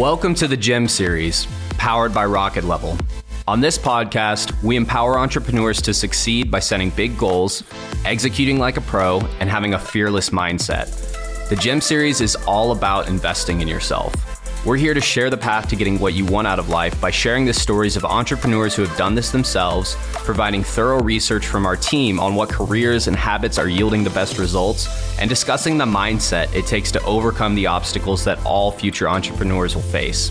Welcome to the GEM series, powered by Rocket Level. On this podcast, we empower entrepreneurs to succeed by setting big goals, executing like a pro, and having a fearless mindset. The GEM series is all about investing in yourself. We're here to share the path to getting what you want out of life by sharing the stories of entrepreneurs who have done this themselves, providing thorough research from our team on what careers and habits are yielding the best results, and discussing the mindset it takes to overcome the obstacles that all future entrepreneurs will face.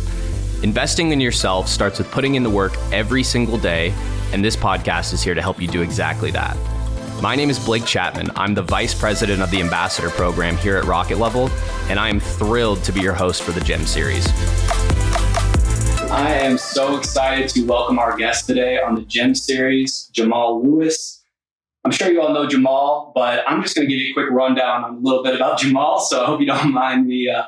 Investing in yourself starts with putting in the work every single day, and this podcast is here to help you do exactly that. My name is Blake Chapman. I'm the Vice President of the Ambassador Program here at Rocket Level, and I am thrilled to be your host for the GEM series. I am so excited to welcome our guest today on the GEM series, Jamal Lewis. I'm sure you all know Jamal, but I'm just going to give you a quick rundown on a little bit about Jamal. So I hope you don't mind me uh,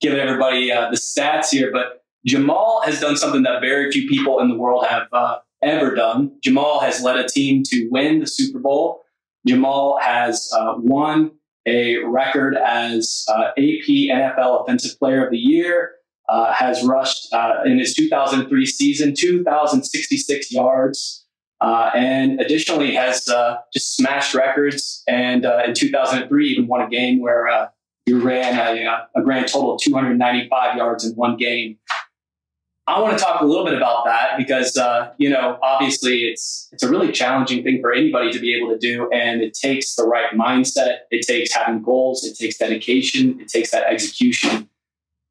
giving everybody uh, the stats here. But Jamal has done something that very few people in the world have uh, ever done. Jamal has led a team to win the Super Bowl Jamal has uh, won a record as uh, AP NFL Offensive Player of the Year, uh, has rushed uh, in his 2003 season 2,066 yards, uh, and additionally has uh, just smashed records. And in 2003, even won a game where he ran a, a grand total of 295 yards in one game. I want to talk a little bit about that because uh, you know obviously it's it's a really challenging thing for anybody to be able to do, and it takes the right mindset. It takes having goals. It takes dedication. It takes that execution.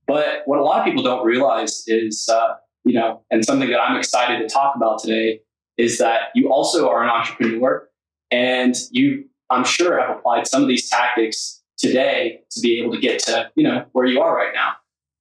But what a lot of people don't realize is uh, you know, and something that I'm excited to talk about today is that you also are an entrepreneur, and you I'm sure have applied some of these tactics today to be able to get to you know where you are right now.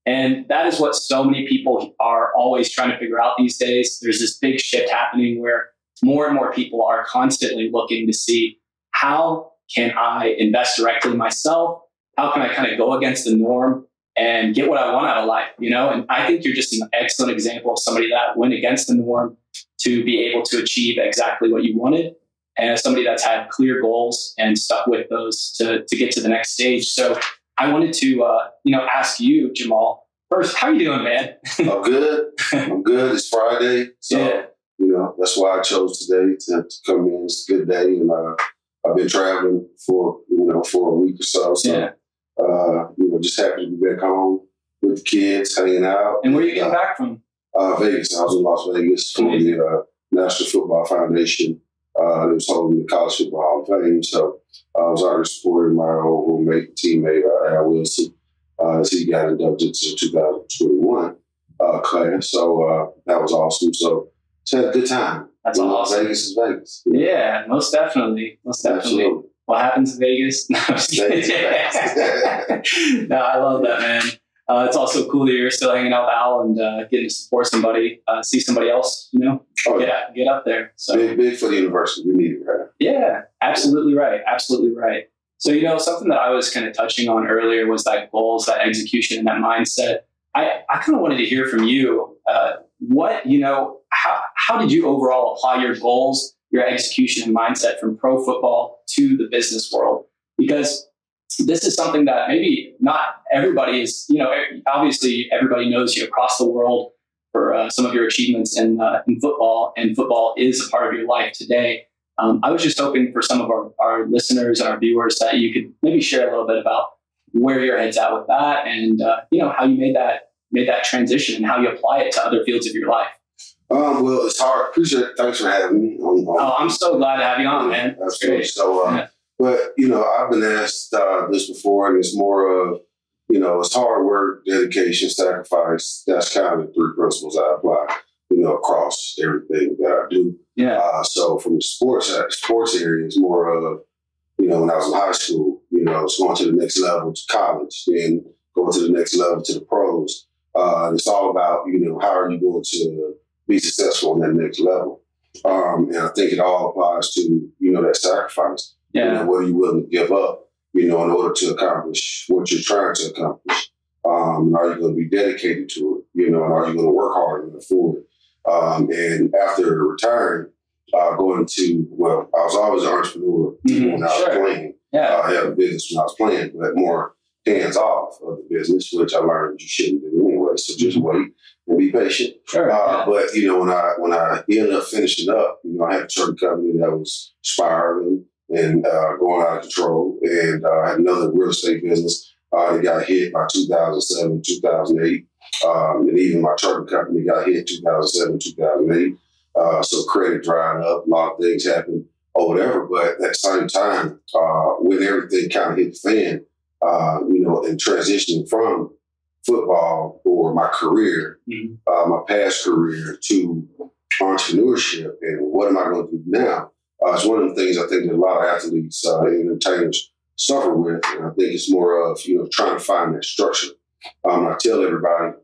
And that is what so many people are always trying to figure out these days. There's this big shift happening where more and more people are constantly looking to see how can I invest directly myself? How can I kind of go against the norm and get what I want out of life? You know, and I think you're just an excellent example of somebody that went against the norm to be able to achieve exactly what you wanted. And as somebody that's had clear goals and stuck with those to, to get to the next stage. So I wanted to, uh, you know, ask you, Jamal, first, how are you doing, man? I'm good. I'm good. It's Friday. So, yeah. you know, that's why I chose today to, to come in. It's a good day. And uh, I've been traveling for, you know, for a week or so. So, yeah. uh, you know, just happy to be back home with the kids, hanging out. And where are you getting uh, back from? Uh, Vegas. I was in Las Vegas for the uh, National Football Foundation. Uh, it was holding the College Football Hall of Fame. So I was already supporting my old roommate, teammate, uh, Al Wilson, uh, as he got inducted to the 2021 uh, class. So uh, that was awesome. So it's had a good time. That's you know, awesome. Vegas is Vegas. Yeah, most definitely. Most definitely. Absolutely. What happened to Vegas? No, no, I love that, man. Uh, it's also cool that you're still hanging out with Al and uh, getting to support somebody, uh, see somebody else, you know, oh, get, yeah. get up there. So big, big for the university. We need it, right? Yeah, absolutely right. Absolutely right. So, you know, something that I was kind of touching on earlier was that goals, that execution, and that mindset. I, I kind of wanted to hear from you. Uh, what, you know, how, how did you overall apply your goals, your execution, and mindset from pro football to the business world? Because this is something that maybe not everybody is, you know, obviously everybody knows you across the world for uh, some of your achievements in, uh, in football, and football is a part of your life today. Um, I was just hoping for some of our, our listeners and our viewers that you could maybe share a little bit about where your head's at with that and, uh, you know, how you made that, made that transition and how you apply it to other fields of your life. Um, well, it's hard. Appreciate it. Thanks for having me. On, on, oh, I'm so glad to have you on, man. That's great. So, uh, yeah. But you know, I've been asked uh, this before, and it's more of you know, it's hard work, dedication, sacrifice. That's kind of the three principles I apply. You know, across everything that I do. Yeah. Uh, so from the sports uh, sports area, it's more of you know, when I was in high school, you know, it's going to the next level to college, then going to the next level to the pros. Uh, it's all about you know how are you going to be successful on that next level. Um, and I think it all applies to you know that sacrifice. Yeah. You know, what are you willing to give up, you know, in order to accomplish what you're trying to accomplish? Um, are you going to be dedicated to it? You know, and are you going to work hard and afford it? Um, and after retiring, uh, going to, well, I was always an entrepreneur mm-hmm. when I was sure. playing. Yeah. Uh, I had a business when I was playing, but more hands off of the business, which I learned you shouldn't do anyway. So just Mm-hmm. wait and be patient. Sure. Uh, yeah. But you know, when I when I ended up finishing up, you know, I had a trucking company that was spiraling and uh, going out of control, and uh, I had another real estate business uh, that got hit by 2007, 2008, um, and even my trucking company got hit 2007, 2008. Uh, so credit dried up, a lot of things happened or whatever. But at the same time, uh, when everything kind of hit the fan, uh, you know, and transitioning from football or my career, Mhm. uh, my past career to entrepreneurship and what am I going to do now? Uh, it's one of the things I think that a lot of athletes uh, and entertainers suffer with. And I think it's more of, you know, trying to find that structure. Um, I tell everybody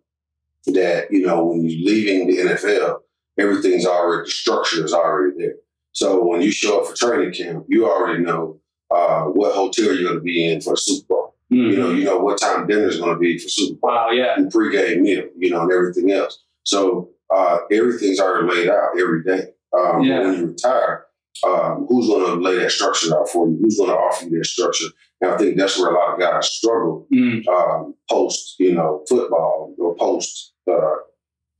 that, you know, when you're leaving the NFL, everything's already, the structure is already there. So when you show up for training camp, you already know uh, what hotel you're going to be in for the Super Bowl. You know, Mhm. you know what time dinner is going to be for Super Bowl Wow. Yeah. and pregame meal, you know, and everything else. So uh, everything's already laid out every day. Um, Yeah. When you retire, um, who's going to lay that structure out for you? Who's going to offer you that structure? And I think that's where a lot of guys struggle Mm. um, post, you know, football or post, uh,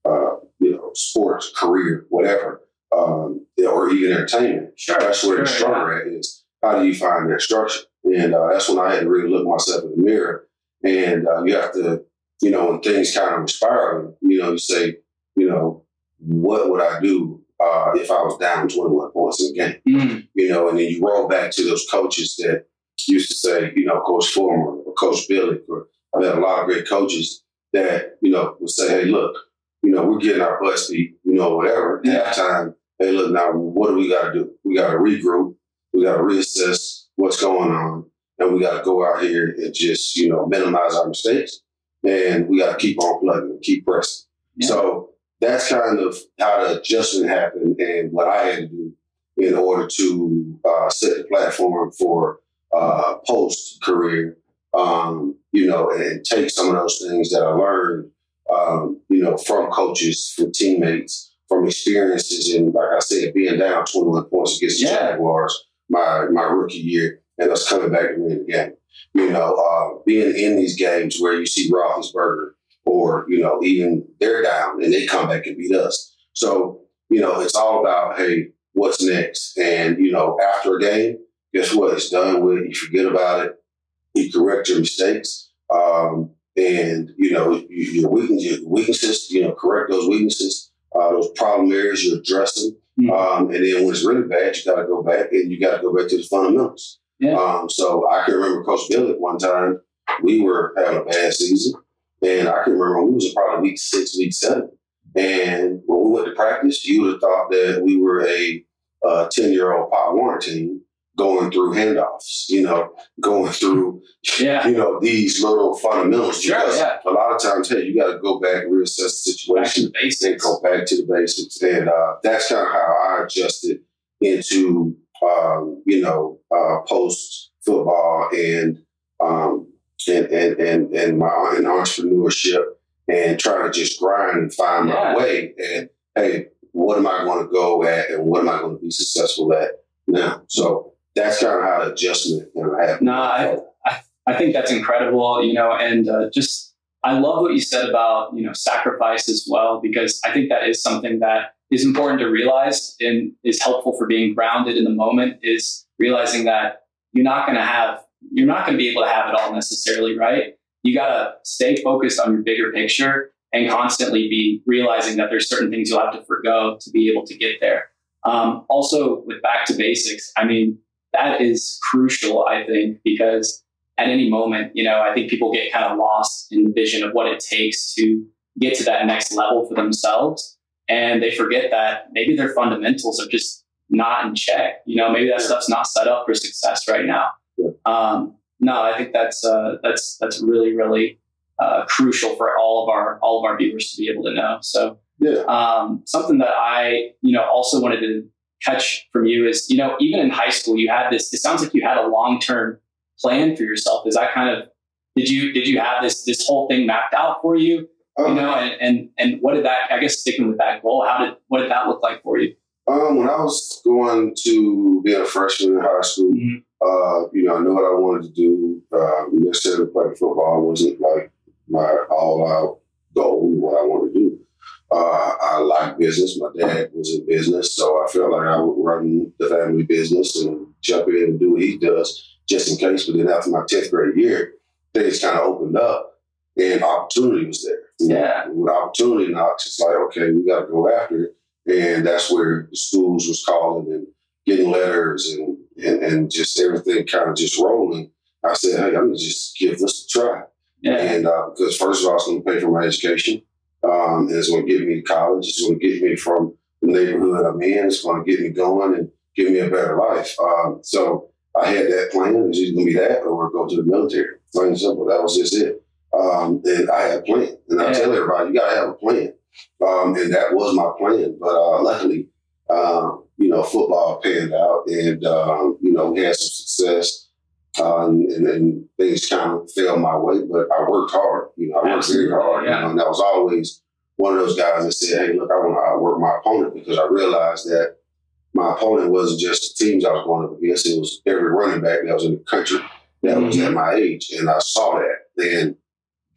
uh, you know, sports career, whatever, um, or even entertainment. Sure. That's where the sure, struggle at is. How do you find that structure? And uh, that's when I had to really look myself in the mirror. And uh, you have to, you know, when things kind of spiraling, you know, you say, you know, what would I do uh, if I was down 21 points in a game? Mm. You know, and then you roll back to those coaches that used to say, you know, Coach Fulmer or Coach Billick, or I've had a lot of great coaches that, you know, would say, hey, look, you know, we're getting our butts beat, you know, whatever. Yeah. Halftime, hey, look, now what do we got to do? We got to regroup. We got to reassess what's going on. And we got to go out here and just, you know, minimize our mistakes. And we got to keep on plugging and keep pressing. Yeah. So that's kind of how the adjustment happened and what I had to do in order to uh, set the platform for uh, post career, um, you know, and take some of those things that I learned, um, you know, from coaches, from teammates, from experiences, and like I said, being down 21 points against the Yeah. Jaguars my my rookie year, and us coming back to win the game. You know, uh, being in these games where you see Roethlisberger, or you know, even they're down and they come back and beat us. So you know, it's all about hey, what's next? And you know, after a game, guess what? It's done with. You forget about it. You correct your mistakes. Um, and you know you- your weaknesses, your weaknesses, you know, correct those weaknesses, uh, those problem areas you address them, Mhm. um, and then when it's really bad, you got to go back and you got to go back to the fundamentals. Yeah. Um, so I can remember Coach Billick one time we were having a bad season, and I can remember we was probably week six, week seven, and when we went to practice, you would have thought that we were a ten year old Pop Warner team going through handoffs, you know, going through Yeah. you know, these little fundamentals. Sure, because yeah. A lot of times, hey, you got to go back and reassess the situation and go back to the basics. And uh, that's kind of how I adjusted into, um, you know, uh, post football and, um, and, and, and, and my and entrepreneurship and trying to just grind and find Yeah. my way. And hey, what am I going to go at and what am I going to be successful at now? So that's kind of how the adjustment you know, happened. No, I, I, I think that's incredible, you know, and uh, just I love what you said about, you know, sacrifice as well, because I think that is something that is important to realize and is helpful for being grounded in the moment is realizing that you're not going to have, you're not going to be able to have it all necessarily, right? You got to stay focused on your bigger picture and constantly be realizing that there's certain things you'll have to forego to be able to get there. Um, also, with back to basics, I mean, that is crucial, I think, because at any moment, you know, I think people get kind of lost in the vision of what it takes to get to that next level for themselves. And they forget that maybe their fundamentals are just not in check. You know, maybe that stuff's not set up for success right now. Um, no, I think that's uh, that's that's really really uh, crucial for all of our all of our viewers to be able to know. So Yeah. um, something that I, you know, also wanted to catch from you is, you know, even in high school, you had this. It sounds like you had a long term plan for yourself. Is that kind of did you did you have this this whole thing mapped out for you? You Um, know, and and and what did that? I guess sticking with that goal, how did what did that look like for you? Um, when I was going to being a freshman in high school, Mhm. Uh, you know, I knew what I wanted to do. Uh, necessarily play football wasn't like my all out goal, what I wanted to do. Uh, I like business. My dad was in business, so I felt like I would run the family business and jump in and do what he does just in case. But then after my 10th grade year, things kind of opened up and opportunity was there. Yeah. When opportunity knocks, it's like, okay, we got to go after it. And that's where the schools was calling and getting letters and, and, and just everything kind of just rolling. I said, hey, I'm to just give this a try. Yeah. And uh, because first of all, it's to pay for my education. Um, and it's to get me to college. It's to get me from the neighborhood I'm in. It's to get me going and give me a better life. Um, so I had that plan. It was either to be that or go to the military. Plain and simple. That was just it. Um, and I had a plan. And I Yeah. tell everybody, you got to have a plan. Um, and that was my plan. But uh, luckily, um, you know, football panned out and, um, you know, we had some success. Uh, and, and, and things kind of fell my way, but I worked hard. You know, I worked Absolutely, very hard. yeah. You know, and I was always one of those guys that said, "Hey, look, I want to outwork my opponent," because I realized that my opponent wasn't just the teams I was going up against; it was every running back that was in the country that was Mhm. at my age, and I saw that. And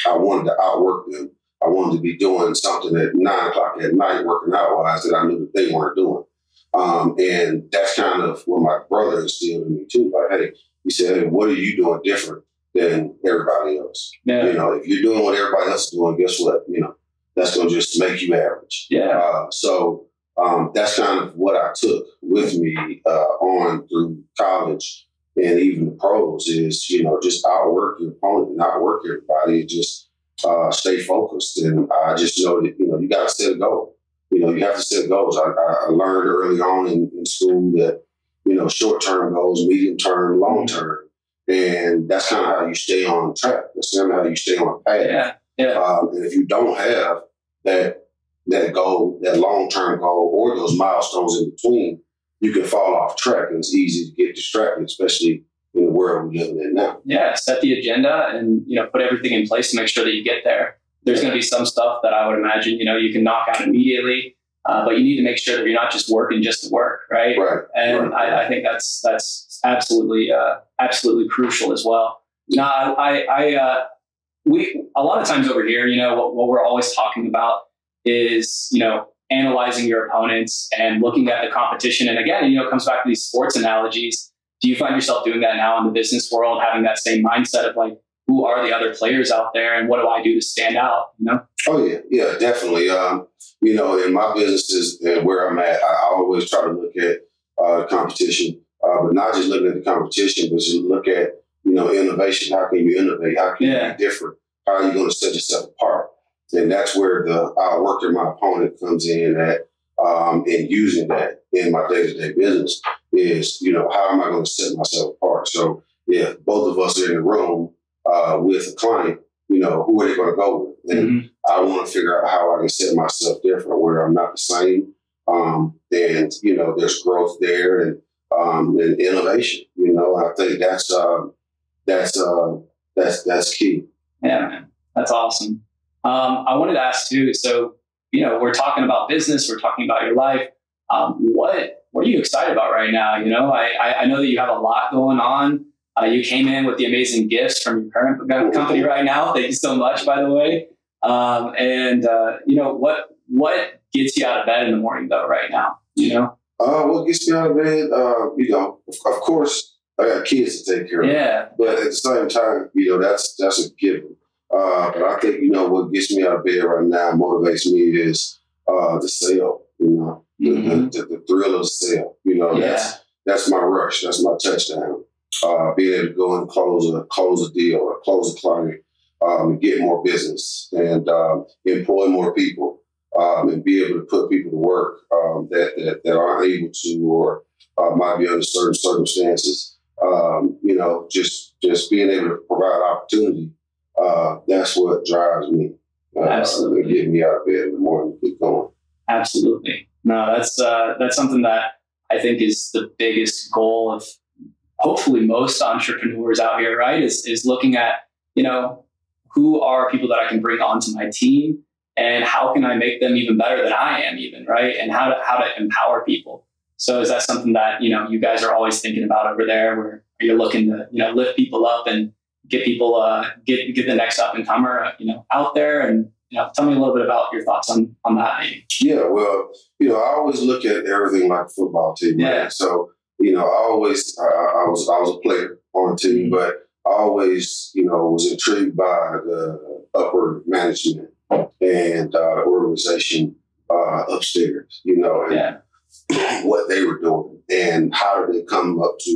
I wanted to outwork them. I wanted to be doing something at nine o'clock at night, working out wise that I knew that they weren't doing. Um, and that's kind of what my brother instilled in me too. Like, hey, he said, hey, what are you doing different than everybody else? Yeah. You know, if you're doing what everybody else is doing, guess what? You know, that's going to just make you average. Yeah. Uh, so um, that's kind of what I took with me uh, on through college and even the pros is, you know, just outwork your opponent and outwork everybody just uh, stay focused. And I just know that, you know, you got to set a goal. You know, you have to set goals. I, I learned early on in, in school that, you know, short term goals, medium term, long term. And that's kind of how you stay on track. That's kind of how you stay on a path. Yeah. Yeah. Um, and if you don't have that that goal, that long term goal, or those milestones in between, you can fall off track, and it's easy to get distracted, especially in the world we live in now. yeah, set the agenda and you know put everything in place to make sure that you get there. There's going to be some stuff that I would imagine you know you can knock out immediately, uh, but you need to make sure that you're not just working just to work, right? Right. And Right. I, I think that's that's absolutely uh, absolutely crucial as well. Now, I, I uh, we a lot of times over here, you know, what, what we're always talking about is you know analyzing your opponents and looking at the competition. And again, you know, it comes back to these sports analogies. Do you find yourself doing that now in the business world, having that same mindset of like, who are the other players out there, and what do I do to stand out? You know? Oh yeah, yeah, definitely. Um, you know, in my businesses and where I'm at, I always try to look at uh, the competition, uh, but not just looking at the competition, but just look at you know innovation. How can you innovate? How can Yeah. you be different? How are you going to set yourself apart? And that's where the outworking my opponent comes in at, um, and using that in my day to day business is you know how am I going to set myself apart? So yeah, both of us are in the room uh, with a client. You know, who are they going to go with? And Mhm. I want to figure out how I can set myself different where I'm not the same. Um, and, you know, there's growth there and, um, and innovation, you know, I think that's, um, that's, uh, that's, that's key. Yeah, man, that's awesome. Um, I wanted to ask too. So, you know, we're talking about business, we're talking about your life. Um, what what are you excited about right now? You know, I I, I know that you have a lot going on. Uh, you came in with the amazing gifts from your current co- company right now. Thank you so much, by the way. Um, and uh, you know what what gets you out of bed in the morning though? Right now, you know. Uh, what gets me out of bed, uh, you know, of, course, I got kids to take care of. Yeah, But at the same time, you know, that's that's a given. Uh, but I think, you know, what gets me out of bed right now, motivates me is uh, the sale, you know, the, Mhm. the, the, the thrill of the sale. You know, yeah, that's that's my rush. That's my touchdown. Uh, being able to go and close a close a deal or close a client, um, and get more business and um, employ more people, um, and be able to put people to work um, that, that that aren't able to or uh, might be under certain circumstances. Um, you know, just just being able to provide opportunity. Uh, that's what drives me. Uh, Absolutely. getting me out of bed in the morning, to get going. absolutely. No, that's uh, that's something that I think is the biggest goal of hopefully most entrepreneurs out here, right? Is is looking at you know who are people that I can bring onto my team and how can I make them even better than I am, even right? And how to how to empower people. So is that something that you know you guys are always thinking about over there? Where you're you looking to you know lift people up and get people uh, get get the next up and comer you know out there and you know tell me a little bit about your thoughts on on that maybe. Yeah, well, you know, I always look at everything like a football team. Yeah. Right? So you know, I always I, I was I was a player on a team, Mm-hmm. but I always you know was intrigued by the upper management and uh, the organization uh, upstairs. You know, and Yeah, what they were doing and how did they come up to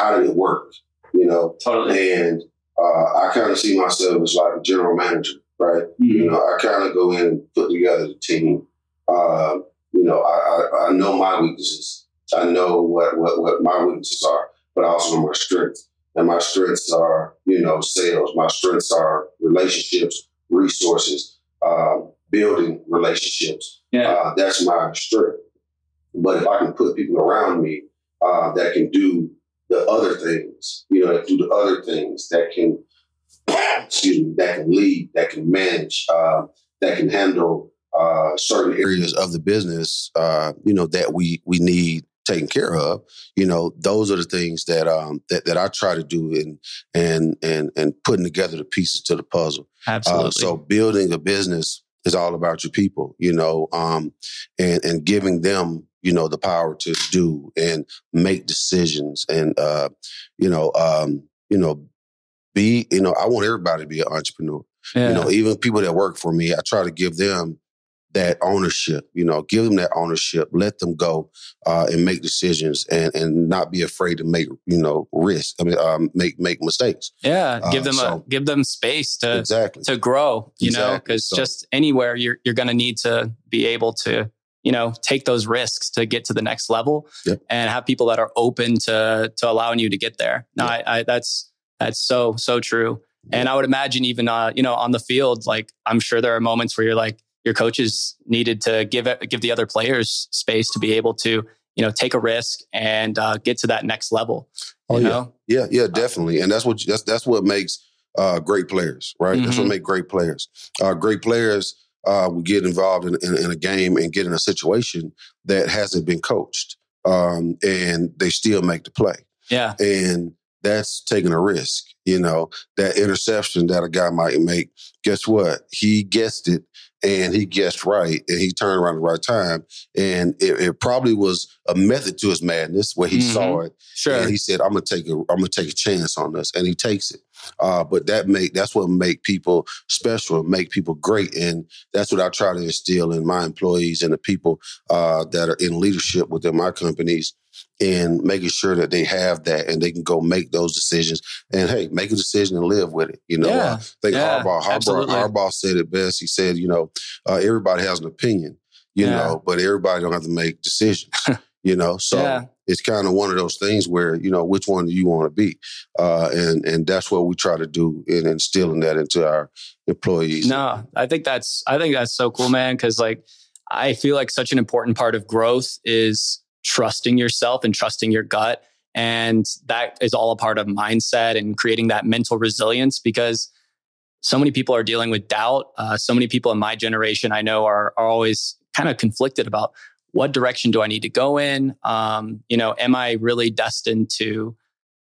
how did it work? You know, totally. and uh, I kind of see myself as like a general manager, right? You Mhm. know, I kind of go in and put together the team. Uh, you know, I, I, I know my weaknesses. I know what, what, what my weaknesses are, but I also know my strengths. And my strengths are, you know, sales. My strengths are relationships, resources, uh, building relationships. Yeah, Uh, that's my strength. But if I can put people around me uh, that can do the other things, you know, that do the other things, that can, excuse me, that can lead, that can manage, uh, that can handle uh, certain areas of the business, uh, you know, that we we need taken care of. You know, those are the things that um, that that I try to do and and and and putting together the pieces to the puzzle. absolutely. Uh, so building a business is all about your people, you know, um, and and giving them, you know, the power to do and make decisions, and uh, you know, um, you know, be, you know, I want everybody to be an entrepreneur. yeah. You know, even people that work for me, I try to give them that ownership. You know, give them that ownership. Let them go uh, and make decisions, and and not be afraid to make, you know, risk. I mean, um, make make mistakes. yeah, uh, give them so- a give them space to exactly. to grow. You know, because So- just anywhere you're you're going to need to be able to you know take those risks to get to the next level and have people that are open to to allowing you to get there. No, Yeah. I, I that's that's so so true. And I would imagine even uh, you know on the field, like I'm sure there are moments where you're like your coaches needed to give give the other players space to be able to you know take a risk and uh, get to that next level. Oh, yeah. know? Yeah, yeah, definitely, and that's what that's that's what makes uh, great players, right? That's what makes great players. Uh, great players uh, will get involved in, in, in a game and get in a situation that hasn't been coached, um, and they still make the play, Yeah, and that's taking a risk. You know, that interception that a guy might make. Guess what? He guessed it, and he guessed right, and he turned around at the right time, and it, it probably was a method to his madness where he Mhm. saw it sure. and he said, "I'm gonna take a, I'm gonna take a chance on this," and he takes it. Uh, but that make that's what make people special, make people great, and that's what I try to instill in my employees and the people uh, that are in leadership within my companies, and making sure that they have that and they can go make those decisions. And hey, make a decision and live with it. You know, Yeah. I think Yeah, Harbaugh, Harbaugh, absolutely. Harbaugh said it best. He said, you know, uh, everybody has an opinion, you Yeah. know, but everybody don't have to make decisions. you know, so Yeah. it's kind of one of those things where you know which one do you want to be, uh, and and that's what we try to do in instilling that into our employees. No, I think that's I think that's so cool, man. Because like I feel like such an important part of growth is trusting yourself and trusting your gut, and that is all a part of mindset and creating that mental resilience. Because so many people are dealing with doubt. Uh, so many people in my generation I know are are always kind of conflicted about what direction do I need to go in. Um, you know, am I really destined to,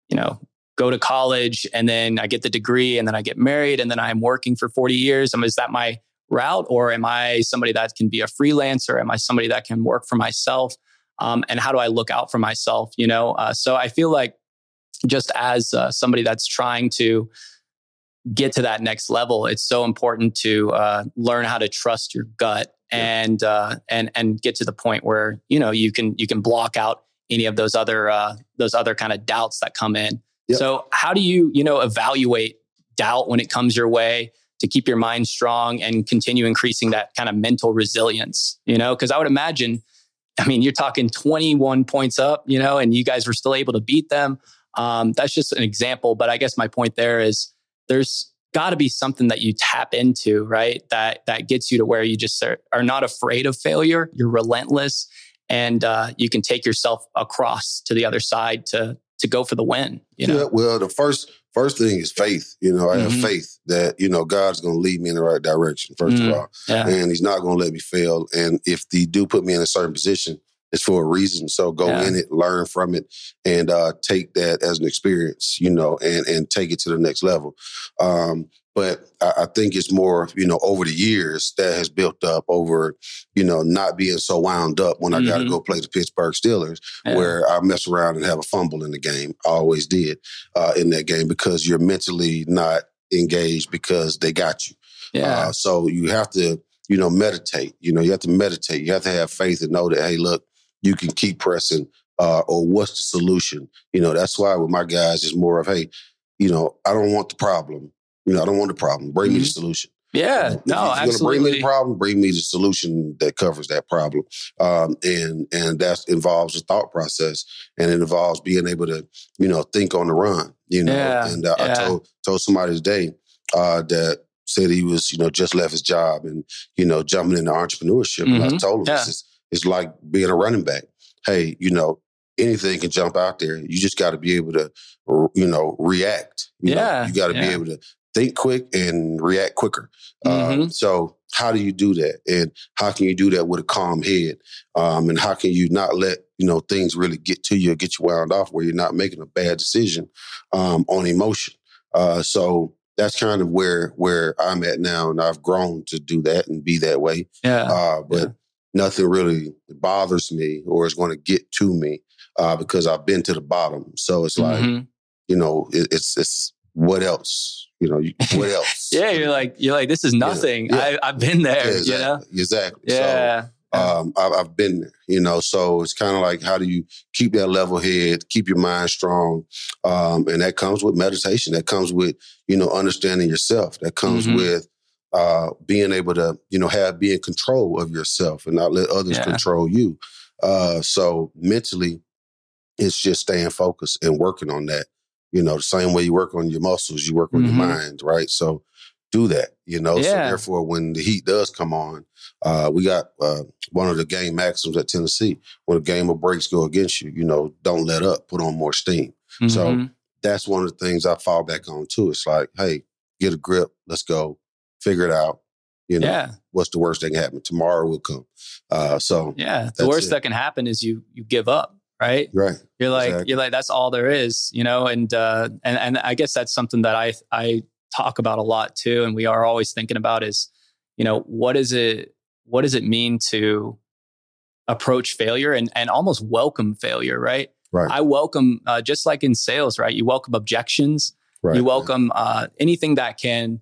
you know, go to college and then I get the degree and then I get married and then I'm working for 40 years. Um, is that my route or am I somebody that can be a freelancer? Am I somebody that can work for myself? Um, and how do I look out for myself? You know, uh, so I feel like just as uh, somebody that's trying to get to that next level, it's so important to uh, learn how to trust your gut and uh, and and get to the point where you know you can you can block out any of those other uh, those other kind of doubts that come in. Yep. So how do you you know evaluate doubt when it comes your way to keep your mind strong and continue increasing that kind of mental resilience? You know, because I would imagine, I mean, you're talking 21 points up, you know, and you guys were still able to beat them. Um, that's just an example, but I guess my point there is there's got to be something that you tap into, right? That that gets you to where you just are, are not afraid of failure. You're relentless, and uh, you can take yourself across to the other side to to go for the win. You know, Yeah, well, the first first thing is faith. You know, I Mhm. have faith that you know God's going to lead me in the right direction. First Mm. of all, yeah, and He's not going to let me fail. And if He do put me in a certain position, it's for a reason. So go Yeah. in it, learn from it, and uh, take that as an experience, you know, and and take it to the next level. Um, but I, I think it's more, you know, over the years that has built up over, you know, not being so wound up when I got to go play the Pittsburgh Steelers, Yeah. where I mess around and have a fumble in the game. I always did uh, in that game because you're mentally not engaged because they got you. yeah. Uh, so you have to, you know, meditate. You know, you have to meditate. You have to have faith and know that, hey, look, you can keep pressing. Uh, or what's the solution? You know, that's why with my guys, it's more of, hey, you know, I don't want the problem. You know, I don't want the problem. Bring me the solution. yeah. If No, you're gonna bring me the problem, bring me the solution that covers that problem. Um, and and that involves a thought process, and it involves being able to, you know, think on the run. You know, Yeah, and uh, I told told somebody today uh, that said he was, you know, just left his job and you know jumping into entrepreneurship. And I Mhm. told him Yeah. It's like being a running back. Hey, you know, anything can jump out there. You just got to be able to, you know, react. You know, Yeah, you got to be able to think quick and react quicker. Mm-hmm. Um, so how do you do that? And how can you do that with a calm head? Um, and how can you not let you know things really get to you or get you wound off where you're not making a bad decision um, on emotion? Uh, so that's kind of where where I'm at now, and I've grown to do that and be that way. yeah. Uh, but Yeah. Nothing really bothers me or is going to get to me uh, because I've been to the bottom. So it's like Mhm. you know, it, it's it's what else? You know, you- what else? yeah, you're like you're like this is nothing. yeah. I, I've been there. Yeah, exactly. You know. Exactly. Yeah. So um, I've, I've been there, you know, so it's kind of like how do you keep that level head, keep your mind strong? Um, and that comes with meditation. That comes with, you know, understanding yourself. That comes Mhm. with uh, being able to, you know, have be in control of yourself and not let others Yeah. control you. Uh, so mentally, it's just staying focused and working on that. You know, the same way you work on your muscles, you work on Mhm. your mind, right? So do that, you know. So therefore, when the heat does come on, uh, we got uh, one of the game maxims at Tennessee. When a game of breaks go against you, you know, don't let up, put on more steam. So Mhm. that's one of the things I fall back on too. It's like, hey, get a grip, let's go, figure it out. You know, yeah, what's the worst that can happen? Tomorrow will come. Uh, so yeah. The worst it. that can happen is you you give up, right? right, You're like Exactly. you're like that's all there is, you know. And uh, and and I guess that's something that I I talk about a lot too, and we are always thinking about is, you know, what is it what does it mean to approach failure and and almost welcome failure, right? right, I welcome uh, just like in sales, right? You welcome objections. right. You welcome uh, anything that can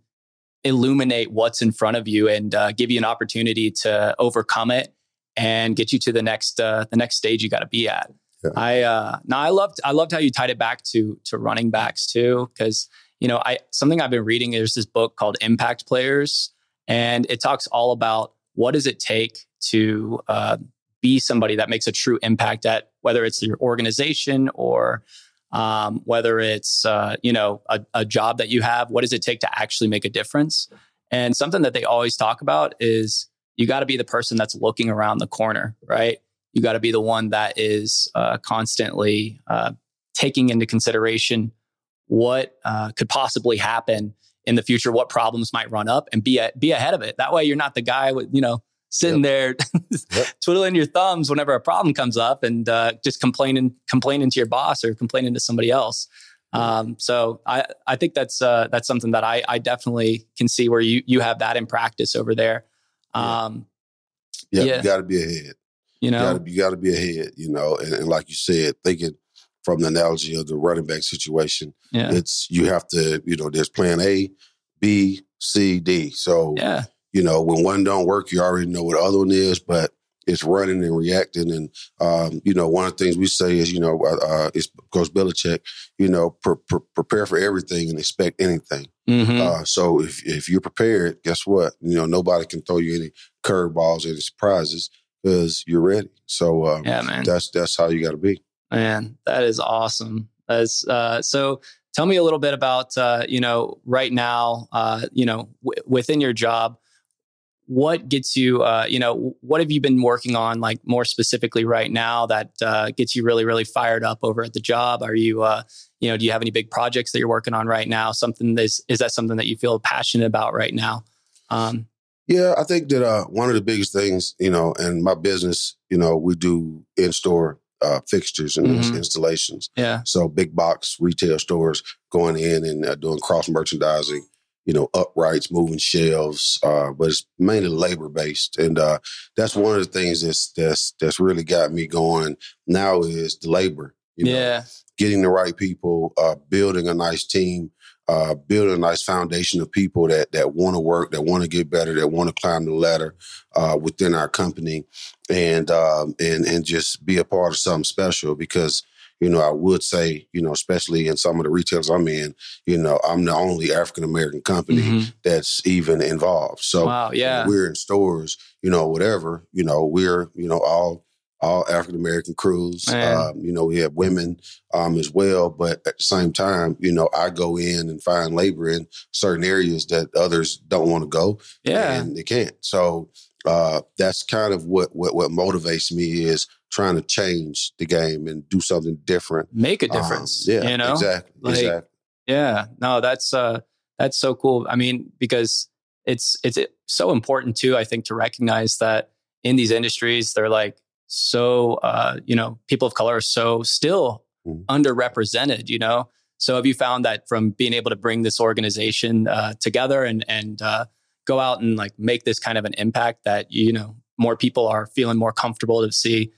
illuminate what's in front of you and uh, give you an opportunity to overcome it and get you to the next uh, the next stage you got to be at. Yeah. I uh, now I loved I loved how you tied it back to to running backs too because you know I something I've been reading there's this book called Impact Players and it talks all about what does it take to uh, be somebody that makes a true impact at whether it's your organization or um, whether it's uh, you know a, a job that you have what does it take to actually make a difference? And something that they always talk about is you got to be the person that's looking around the corner right? You got to be the one that is uh, constantly uh, taking into consideration what uh, could possibly happen in the future what problems might run up and be a, be ahead of it. That way you're not the guy with you know sitting there twiddling your thumbs whenever a problem comes up and uh, just complaining complaining to your boss or complaining to somebody else. Um, so I I think that's uh, that's something that I I definitely can see where you you have that in practice over there. Um, yeah, yeah. you got to be ahead. you You know, you got to be ahead. You know, and, and like you said, thinking from the analogy of the running back situation, yeah, it's you have to. You know, there's Plan A, B, C, D. So yeah, you know, when one don't work, you already know what the other one is, but it's running and reacting. And, um, you know, one of the things we say is, you know, uh, uh, it's Coach Belichick, you know, pre- pre- prepare for everything and expect anything. Mhm. Uh, so if, if you're prepared, guess what? You know, nobody can throw you any curveballs, or any surprises because you're ready. So um, yeah, man. that's, that's how you got to be. Man, that is awesome. As uh, so, tell me a little bit about uh, you know right now, uh, you know w- within your job, what gets you, uh, you know, what have you been working on, like more specifically right now that uh, gets you really, really fired up over at the job? Are you, uh, you know, do you have any big projects that you're working on right now? Something is is that something that you feel passionate about right now? Um, Yeah, I think that uh, one of the biggest things, you know, in my business, you know, we do in store uh, fixtures and Mhm. installations. Yeah. So big box retail stores going in and uh, doing cross merchandising, you know, uprights, moving shelves, uh, but it's mainly labor based, and uh, that's one of the things that's that's that's really got me going now is the labor. You know, yeah. getting the right people, uh, building a nice team, uh, building a nice foundation of people that that want to work, that want to get better, that want to climb the ladder uh, within our company, and um, and and just be a part of something special. Because you know, I would say, you know, especially in some of the retailers I'm in, you know, I'm the only African American company Mhm. that's even involved. So Wow. Yeah. we're in stores, you know, whatever, you know, we're, you know, all all African American crews. Um, you know, we have women um, as well, but at the same time, you know, I go in and find labor in certain areas that others don't want to go, Yeah. and they can't. So uh, that's kind of what, what what motivates me is trying to change the game and do something different. Make a Um, difference. yeah, You know? exactly, Like, exactly. Yeah, no, that's uh that's so cool. I mean, because it's it's so important too, I think, to recognize that in these industries, they're like so uh, you know, people of color are so still Mhm. underrepresented, you know. So have you found that from being able to bring this organization uh, together and and uh, go out and like make this kind of an impact that you know more people are feeling more comfortable to see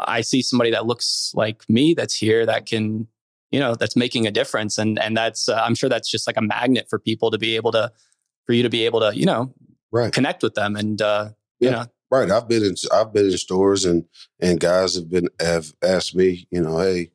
I see somebody that looks like me that's here that can you know that's making a difference and and that's uh, i'm sure that's just like a magnet for people to be able to for you to be able to you know Right. connect with them and uh you know Right. I've been in I've been in stores and and guys have been have asked me, you know, hey,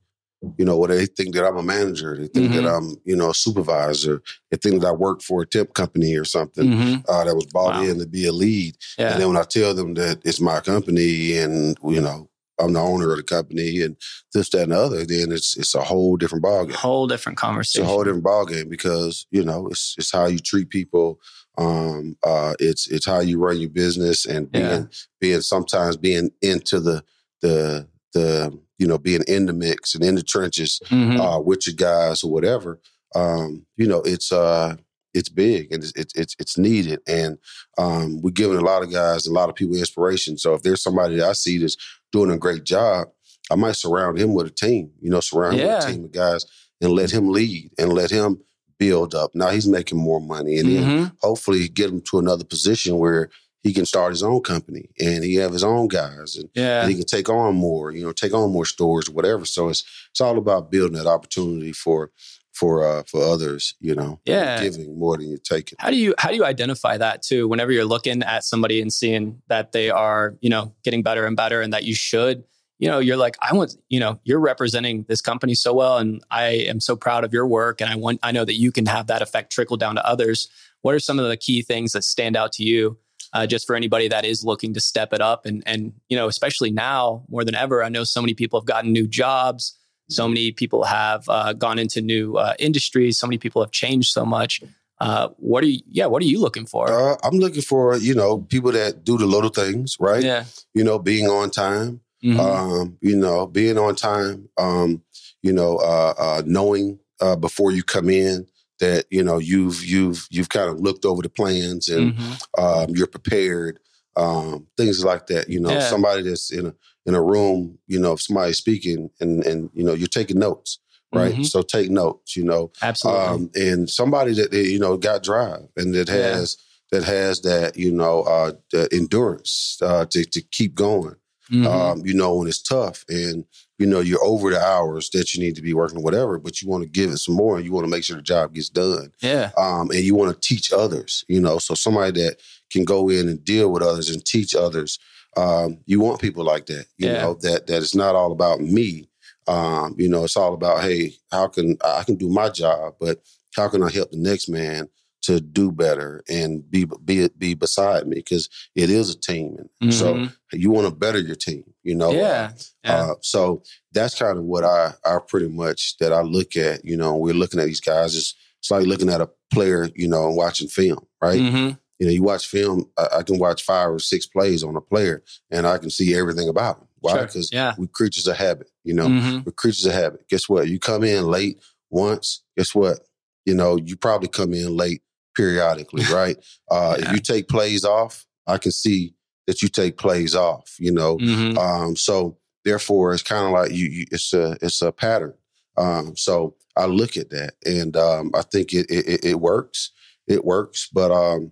you know, what they think that I'm a manager, they think that I'm, you know, a supervisor, they think that I work for a tip company or something mhm. uh, that was bought Wow. in to be a lead. yeah And then when I tell them that it's my company and you know I'm the owner of the company and this, that, and the other, then it's it's a whole different ballgame. A whole different It's conversation a whole different ballgame because you know it's it's how you treat people. Um, uh, it's it's how you run your business and being Yeah. being sometimes being into the the the you know being in the mix and in the trenches Mhm. uh, with your guys or whatever. Um, you know, it's uh it's big and it's it's it's, it's needed, and um, we're giving a lot of guys, a lot of people inspiration. So if there's somebody that I see that's doing a great job, I might surround him with a team. You know, surround him with a team of guys and let him lead and let him build up. Now he's making more money, and then Mhm. hopefully get him to another position where he can start his own company and he have his own guys and yeah and he can take on more, you know, take on more stores, or whatever. So it's it's all about building that opportunity for for uh for others, you know. Yeah. Giving more than you're taking. how do you how do you identify that too whenever you're looking at somebody and seeing that they are you know getting better and better and that you should you know you're like i want you know you're representing this company so well and i am so proud of your work and i want i know that you can have that effect trickle down to others what are some of the key things that stand out to you uh, just for anybody that is looking to step it up and and you know especially now more than ever i know so many people have gotten new jobs so many people have uh, gone into new uh, industries so many people have changed so much uh, what are you yeah what are you looking for Uh, I'm looking for, you know, people that do the little things, right? yeah You know, being on time, Mhm. um, you know, being on time, um, you know, uh, uh, knowing uh, before you come in that you know you've you've you've kind of looked over the plans and Mhm. um, you're prepared, um, things like that. You know, Yeah. somebody that's in a in a room, you know, if somebody's speaking and and you know you're taking notes, right? Mhm. So take notes, you know, absolutely um, and somebody that you know got drive and that Yeah. has that has that you know uh, the endurance uh, to to keep going. Mhm. Um, you know when it's tough and you know you're over the hours that you need to be working, whatever, but you want to give it some more and you want to make sure the job gets done yeah um, and you want to teach others, you know. So somebody that can go in and deal with others and teach others. Um, you want people like that, you Yeah. know, that that it's not all about me. Um, you know, it's all about hey, how can I can do my job, but how can I help the next man to do better and be be be beside me because it is a team. And So you want to better your team, you know. yeah yeah Uh, so that's kind of what I I pretty much that I look at. You know, we're looking at these guys. It's, it's like looking at a player, you know, and watching film, right? Mhm. You know, you watch film. I, I can watch five or six plays on a player, and I can see everything about him. Why? Sure. Because yeah we creatures of habit. You know, Mhm. we're creatures of habit. Guess what? You come in late once. Guess what? You know, you probably come in late periodically, right? Uh, yeah. If you take plays off, I can see that you take plays off. You know, mm-hmm. um, so therefore, it's kind of like you, you, It's a it's a pattern. Um, so I look at that, and um, I think it, it, it works. It works, but um,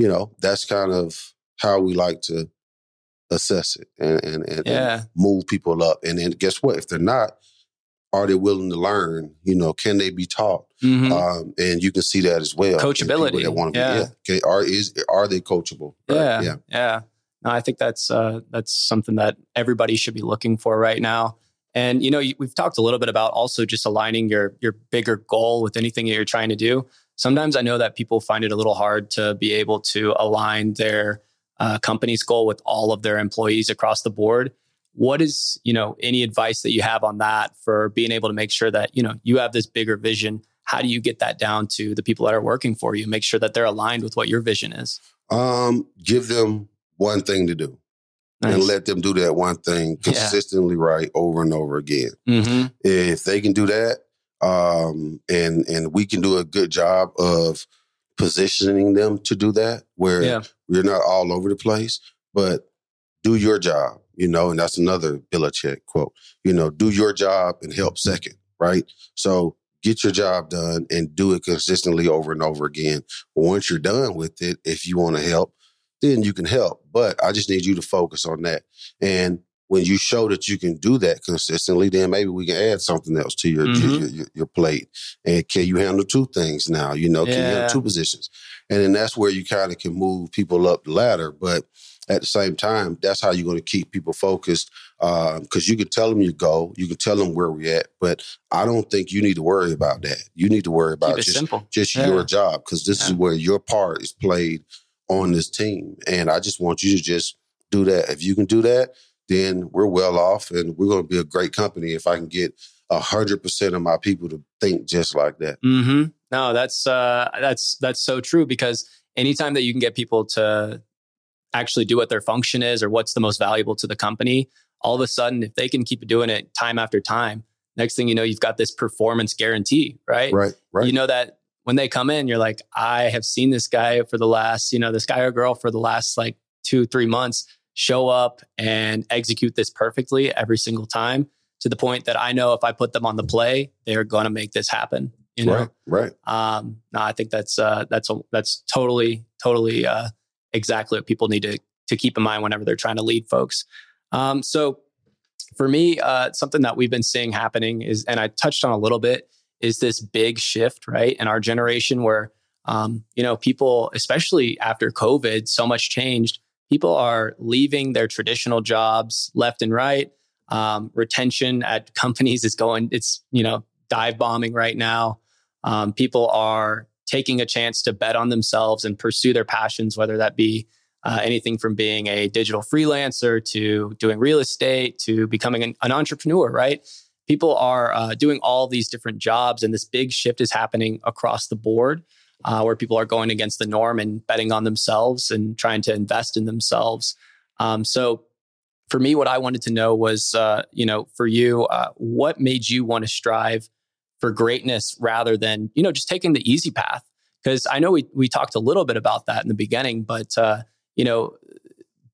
you know, that's kind of how we like to assess it and and, and, yeah. and move people up. And then guess what? If they're not, are they willing to learn? You know, can they be taught? Mm-hmm. Um, and you can see that as well. Coachability. That want to yeah. be, yeah. Okay. Are is are they coachable? Right? Yeah. Yeah. Yeah. No, I think that's uh, that's something that everybody should be looking for right now. And you know, we've talked a little bit about also just aligning your your bigger goal with anything that you're trying to do. Sometimes I know that people find it a little hard to be able to align their uh, company's goal with all of their employees across the board. What is you know any advice that you have on that for being able to make sure that you know you have this bigger vision? How do you get that down to the people that are working for you? Make sure that they're aligned with what your vision is. Um, give them one thing to do. Nice. and let them do that one thing consistently yeah. right over and over again. Mm-hmm. If they can do that, um, and and we can do a good job of positioning them to do that, where yeah. we're not all over the place, but do your job, you know, and that's another Belichick quote. You know, do your job and help second, right? So get your job done and do it consistently over and over again. Once you're done with it, if you want to help, then you can help. But I just need you to focus on that. And when you show that you can do that consistently, then maybe we can add something else to your mm-hmm. your, your, your, plate. And can you handle two things now? You know, can yeah. you handle two positions? And then that's where you kind of can move people up the ladder. But at the same time, that's how you're going to keep people focused. Because um, you can tell them you go, you can tell them where we're at, but I don't think you need to worry about that. You need to worry about just, just yeah. your job because this yeah. is where your part is played on this team. And I just want you to just do that. If you can do that, then we're well off and we're going to be a great company if I can get a hundred percent of my people to think just like that. Mm-hmm. No, that's uh, that's that's so true because anytime that you can get people to actually do what their function is or what's the most valuable to the company, all of a sudden, if they can keep doing it time after time, next thing you know, you've got this performance guarantee, right? Right. Right. You know that when they come in, you're like, I have seen this guy for the last, you know, this guy or girl for the last like two, three months show up and execute this perfectly every single time to the point that I know if I put them on the play, they're going to make this happen. You know? Right. Right. Um, no, I think that's, uh, that's, a, that's totally, totally, uh, exactly what people need to, to keep in mind whenever they're trying to lead folks. Um, so for me, uh, something that we've been seeing happening is, and I touched on a little bit, is this big shift, right? In our generation where, um, you know, people, especially after COVID, so much changed. People are leaving their traditional jobs left and right. Um, retention at companies is going, it's, you know, dive bombing right now. Um, people are taking a chance to bet on themselves and pursue their passions, whether that be uh, anything from being a digital freelancer to doing real estate to becoming an, an entrepreneur, right? people are uh, doing all these different jobs, and this big shift is happening across the board. Uh, where people are going against the norm and betting on themselves and trying to invest in themselves. Um, so, for me, what I wanted to know was, uh, you know, for you, uh, what made you want to strive for greatness rather than, you know, just taking the easy path? Because I know we we talked a little bit about that in the beginning, but uh, you know,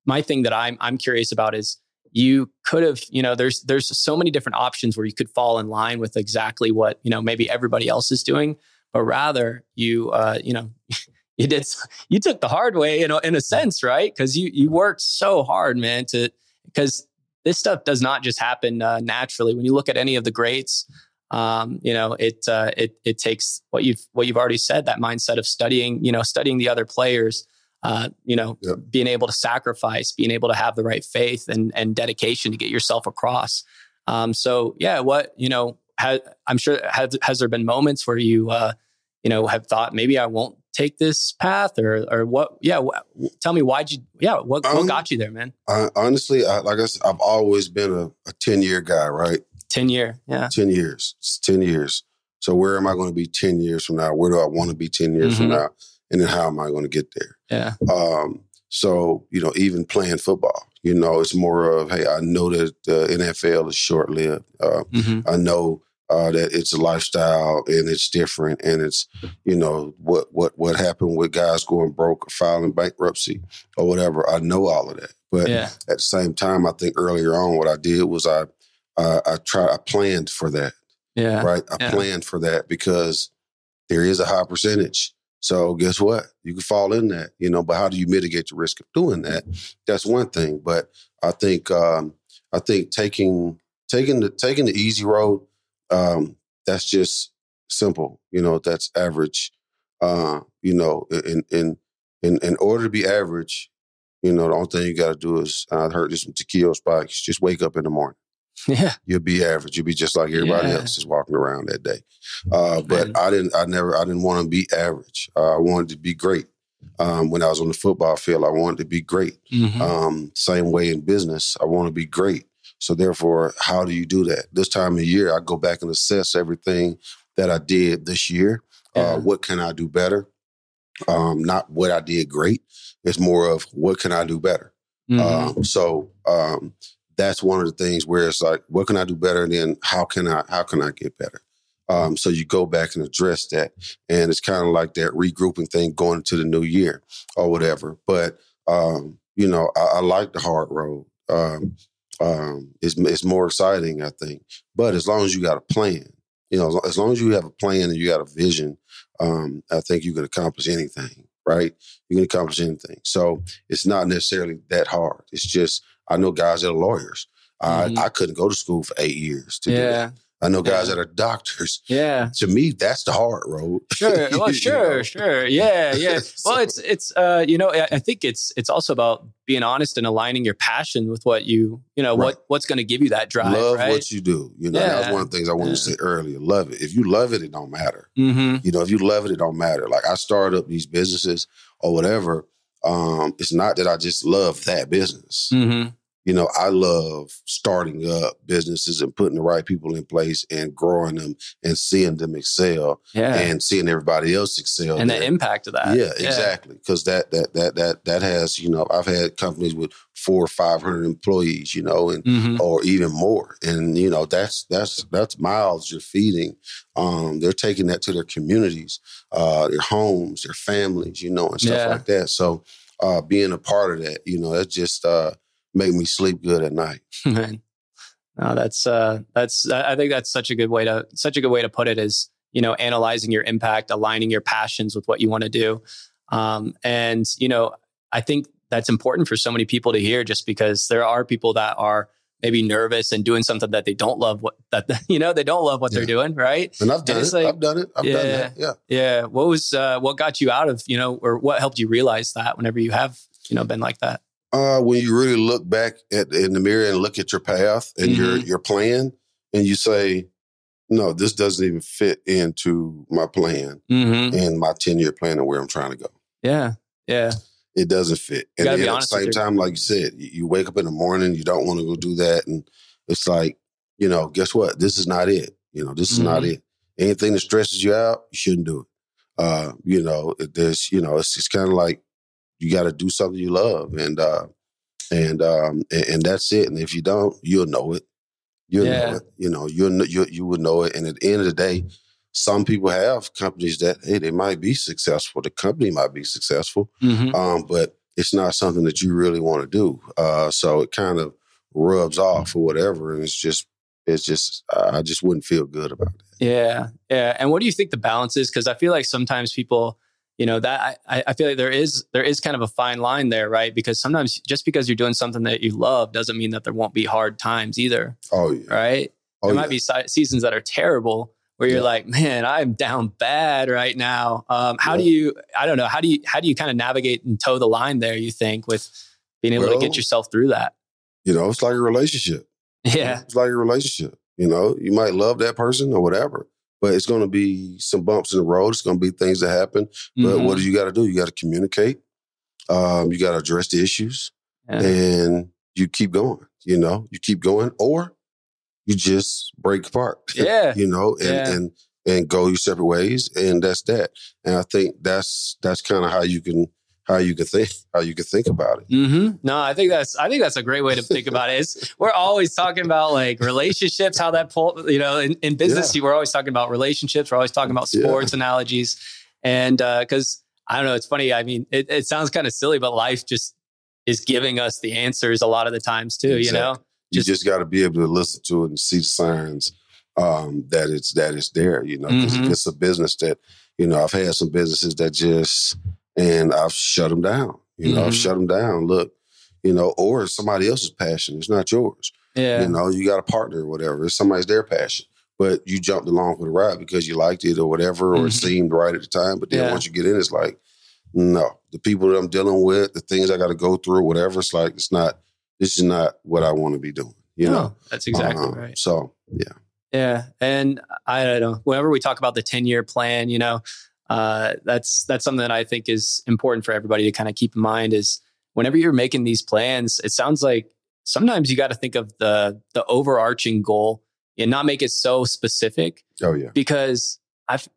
my thing that I'm I'm curious about is you could have you know there's there's so many different options where you could fall in line with exactly what you know maybe everybody else is doing but rather you uh you know you did you took the hard way you know in a sense right? Because you you worked so hard man to because this stuff does not just happen uh, naturally. When you look at any of the greats um, you know it uh, it it takes what you've what you've already said that mindset of studying you know studying the other players uh, you know, being able to sacrifice, being able to have the right faith and, and dedication to get yourself across. Um, so yeah, what, you know, I'm sure, has, has there been moments where you, uh, you know, have thought maybe I won't take this path or, or what? Yeah. Wh- tell me why'd you, yeah. What, um, what got you there, man? I, honestly, I, like I said, I've always been a, a 10 year guy, right? 10 year. Yeah. 10 years. It's 10 years. So where am I going to be 10 years from now? Where do I want to be 10 years mm-hmm. from now? and then how am I going to get there? Yeah. Um, so you know, even playing football, you know, it's more of hey, I know that the NFL is short lived. Uh, mm-hmm. I know uh, that it's a lifestyle and it's different and it's you know what what what happened with guys going broke or filing bankruptcy or whatever. I know all of that, but Yeah. at the same time, I think earlier on what I did was I uh, I try I planned for that Yeah. right? I Yeah. planned for that because there is a high percentage. So guess what? You can fall in that, you know. But how do you mitigate the risk of doing that? That's one thing. But I think um, I think taking taking the taking the easy road, um, that's just simple. You know, that's average. Uh, you know, in in in in order to be average, you know, the only thing you got to do is I heard this from Takeo Spikes. Just wake up in the morning Yeah. you'll be average. You'll be just like everybody Yeah. else is walking around that day. Uh, but Man. I didn't. I never. I didn't want to be average. Uh, I wanted to be great. Um, when I was on the football field, I wanted to be great. Mhm. Um, same way in business, I want to be great. So therefore, how do you do that? This time of year, I go back and assess everything that I did this year. Yeah. Uh, what can I do better? Um, not what I did great. It's more of what can I do better. Mhm. Um, so um, that's one of the things where it's like, what can I do better? And then how can I how can I get better? Um, so you go back and address that, and it's kind of like that regrouping thing going into the new year or whatever. But um, you know, I, I like the hard road. Um, um, it's it's more exciting, I think. But as long as you got a plan, you know, as long as you have a plan and you got a vision, um, I think you can accomplish anything. Right? You can accomplish anything. So it's not necessarily that hard. It's just I know guys that are lawyers. Mhm. I, I couldn't go to school for eight years to do that. Yeah. I know guys Yeah. that are doctors. Yeah. To me, that's the hard road. Sure. Well, You sure, know? sure. Yeah, yeah. Well, it's it's uh, you know, I I think it's it's also about being honest and aligning your passion with what you you know Right. what what's going to give you that drive, love right? what you do. You know, that was one of the things I wanted to say earlier. Love it. If you love it, it don't matter. mm-hmm. You know, if you love it, it don't matter. Like I started up these businesses or whatever. Um, it's not that I just love that business. Mm-hmm. You know, I love starting up businesses and putting the right people in place and growing them and seeing them excel Yeah. and seeing everybody else excel. and there. the impact of that. Yeah, exactly. Because that that that that that has you know I've had companies with four or five hundred employees, you know, and hmm or even more, and you know that's that's that's miles you're feeding. Um, they're taking that to their communities, uh, their homes, their families, you know, and stuff Yeah. like that. So uh, being a part of that, you know, that's just uh, make me sleep good at night. Man. No, that's uh that's I think that's such a good way to such a good way to put it is, you know, analyzing your impact, aligning your passions with what you want to do. Um and you know, I think that's important for so many people to hear just because there are people that are maybe nervous and doing something that they don't love what that you know, they don't love what they're doing, right? And I've done it's it. like- I've done it. I've done Yeah. that. Yeah. Yeah. What was uh what got you out of, you know, or what helped you realize that whenever you have, you know, been like that? Uh, when you really look back at in the mirror and look at your path and your Mm-hmm. your plan, and you say, "No, this doesn't even fit into my plan Mm-hmm. and my ten year plan and where I'm trying to go. Yeah. Yeah. It doesn't fit." You And at the same time, like you said, you, wake up in the morning, you don't want to go do that, and it's like, you know, guess what? This is not it. You know, this is not Mhm. it. Anything that stresses you out, you shouldn't do it. Uh, you know, there's, you know, it's just kind of like you got to do something you love, and uh, and um, and, and that's it. And if you don't, you'll know it. You'll Yeah. know it. You know, you'll you you would know it. And at the end of the day, some people have companies that hey, they might be successful. The company might be successful, Mm-hmm. um, but it's not something that you really want to do. Uh, so it kind of rubs off or whatever, and it's just it's just I just wouldn't feel good about it. Yeah, yeah. And what do you think the balance is? Because I feel like sometimes people, you know, that I, I feel like there is there is kind of a fine line there, right? Because sometimes just because you're doing something that you love doesn't mean that there won't be hard times either, Oh yeah, right? oh there yeah. might be si- seasons that are terrible where you're Yeah. like, man, I'm down bad right now. Um, how do you? I don't know. How do you? How do you kind of navigate and toe the line there? You think with being able to get yourself through that? you know, it's like a relationship. Yeah, It's like a relationship. You know, you might love that person or whatever, but it's going to be some bumps in the road. It's going to be things that happen. But Mhm. what do you got to do? You got to communicate. Um, you got to address the issues, Yeah. and you keep going. You know, you keep going, or you just break apart. yeah, you know, and Yeah. and and go your separate ways, and that's that. And I think that's that's kind of how you can how you could think how you could think about it. Mm-hmm. No, I think that's I think that's a great way to think about it. Is we're always talking about like relationships, how that pull, you know, in, in business, yeah. we're always talking about relationships. We're always talking about sports yeah. analogies, and because uh, I don't know, it's funny. I mean, it, it sounds kind of silly, but life just is giving us the answers a lot of the times too. Exactly. You know, just, you just got to be able to listen to it and see the signs um, that it's that it's there. You know, because mm-hmm. it's a business that you know I've had some businesses that just and I've shut them down. You know, mm-hmm. I've shut them down. Look, you know, or it's somebody else's passion. It's not yours. Yeah. You know, you got a partner or whatever. It's somebody's their passion. But you jumped along for the ride because you liked it or whatever, or mm-hmm. it seemed right at the time. But then yeah. once you get in, it's like, no, the people that I'm dealing with, the things I got to go through, whatever. It's like it's not. This is not what I want to be doing. You no, know, that's exactly um, right. So yeah, yeah, and I don't know. Whenever we talk about the ten year plan, you know, uh, that's that's something that I think is important for everybody to kind of keep in mind. Is whenever you're making these plans, it sounds like sometimes you got to think of the the overarching goal and not make it so specific. Oh yeah, because I've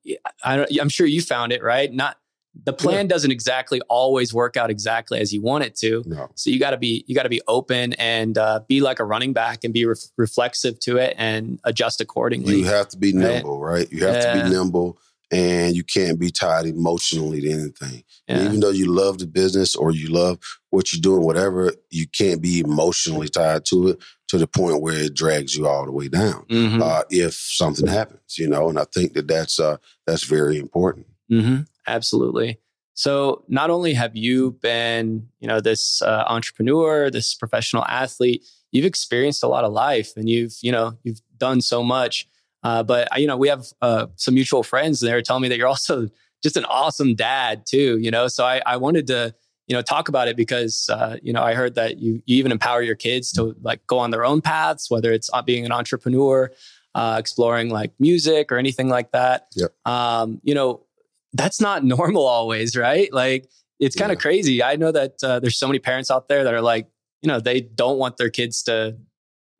I, I'm sure you found it right. Not the plan yeah. doesn't exactly always work out exactly as you want it to. No. So you got to be you got to be open and uh, be like a running back and be re- reflexive to it and adjust accordingly. You have to be nimble, right? right? You have yeah. to be nimble and you can't be tied emotionally to anything. Yeah. Even though you love the business or you love what you're doing, whatever, you can't be emotionally tied to it to the point where it drags you all the way down mm-hmm. uh, if something happens, you know. And I think that that's uh, that's very important. Mm-hmm. Absolutely. So not only have you been, you know, this uh, entrepreneur, this professional athlete, you've experienced a lot of life, and you've, you know, you've done so much. Uh, but you know, we have uh, some mutual friends, and they were telling me that you're also just an awesome dad too. You know, so I, I wanted to you know talk about it because uh, you know I heard that you, you even empower your kids to like go on their own paths, whether it's uh, being an entrepreneur, uh, exploring like music or anything like that. Yep. Um, you know, that's not normal always, right? Like it's kind of yeah. crazy. I know that uh, there's so many parents out there that are like, you know, they don't want their kids to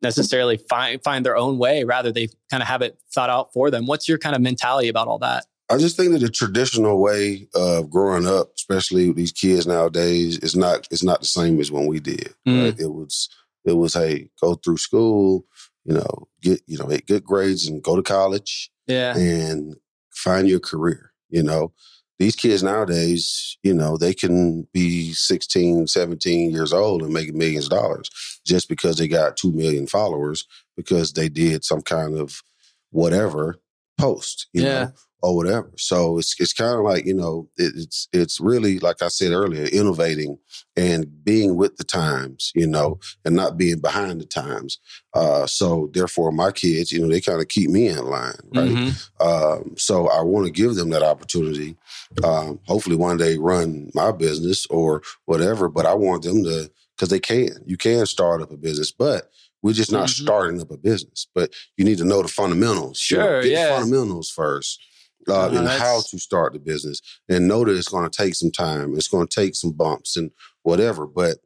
necessarily find find their own way. Rather, they kind of have it thought out for them. What's your kind of mentality about all that? I just think that the traditional way of growing up, especially with these kids nowadays, is not it's not the same as when we did. Mm. Right? It was it was hey, go through school, you know, get you know, get good grades and go to college. Yeah. And find your career, you know these kids nowadays, you know, they can be 16, 17 years old and make millions of dollars just because they got 2 million followers because they did some kind of whatever post, you yeah. know, or whatever. So it's it's kind of like you know it, it's it's really like I said earlier, innovating and being with the times, you know, and not being behind the times. Uh, so therefore, my kids, you know, they kind of keep me in line, right? Mm-hmm. Um, so I want to give them that opportunity. Um, hopefully, one day run my business or whatever. But I want them to because they can. You can start up a business, but we're just not mm-hmm. starting up a business, but you need to know the fundamentals. Sure, you know, yeah. fundamentals first uh, uh, and how to start the business and know that it's going to take some time. It's going to take some bumps and whatever, but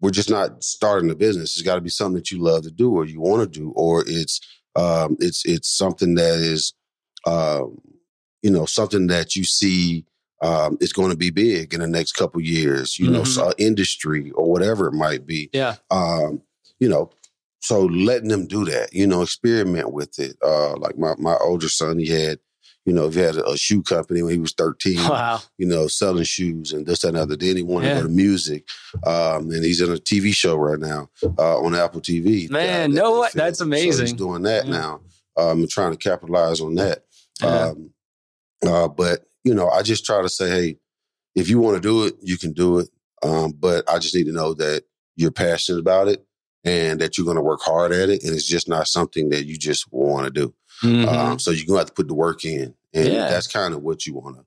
we're just not starting the business. It's got to be something that you love to do or you want to do, or it's, um, it's, it's something that is, um, you know, something that you see, um, is going to be big in the next couple years, you mm-hmm. know, so, industry or whatever it might be. Yeah. Um, you know, so letting them do that, you know, experiment with it. Uh, like my, my older son, he had, you know, if he had a, shoe company when he was 13, wow. you know, selling shoes and this, that, and other. Then he wanted yeah. to go to music. Um, and he's in a TV show right now uh, on Apple TV. Man, no what? That's amazing. So he's doing that yeah. now. Um, and trying to capitalize on that. Um, uh, but, you know, I just try to say, hey, if you want to do it, you can do it. Um, but I just need to know that you're passionate about it and that you're going to work hard at it. And it's just not something that you just want to do. Mm-hmm. Um, so you're gonna have to put the work in, and yeah. that's kind of what you want to.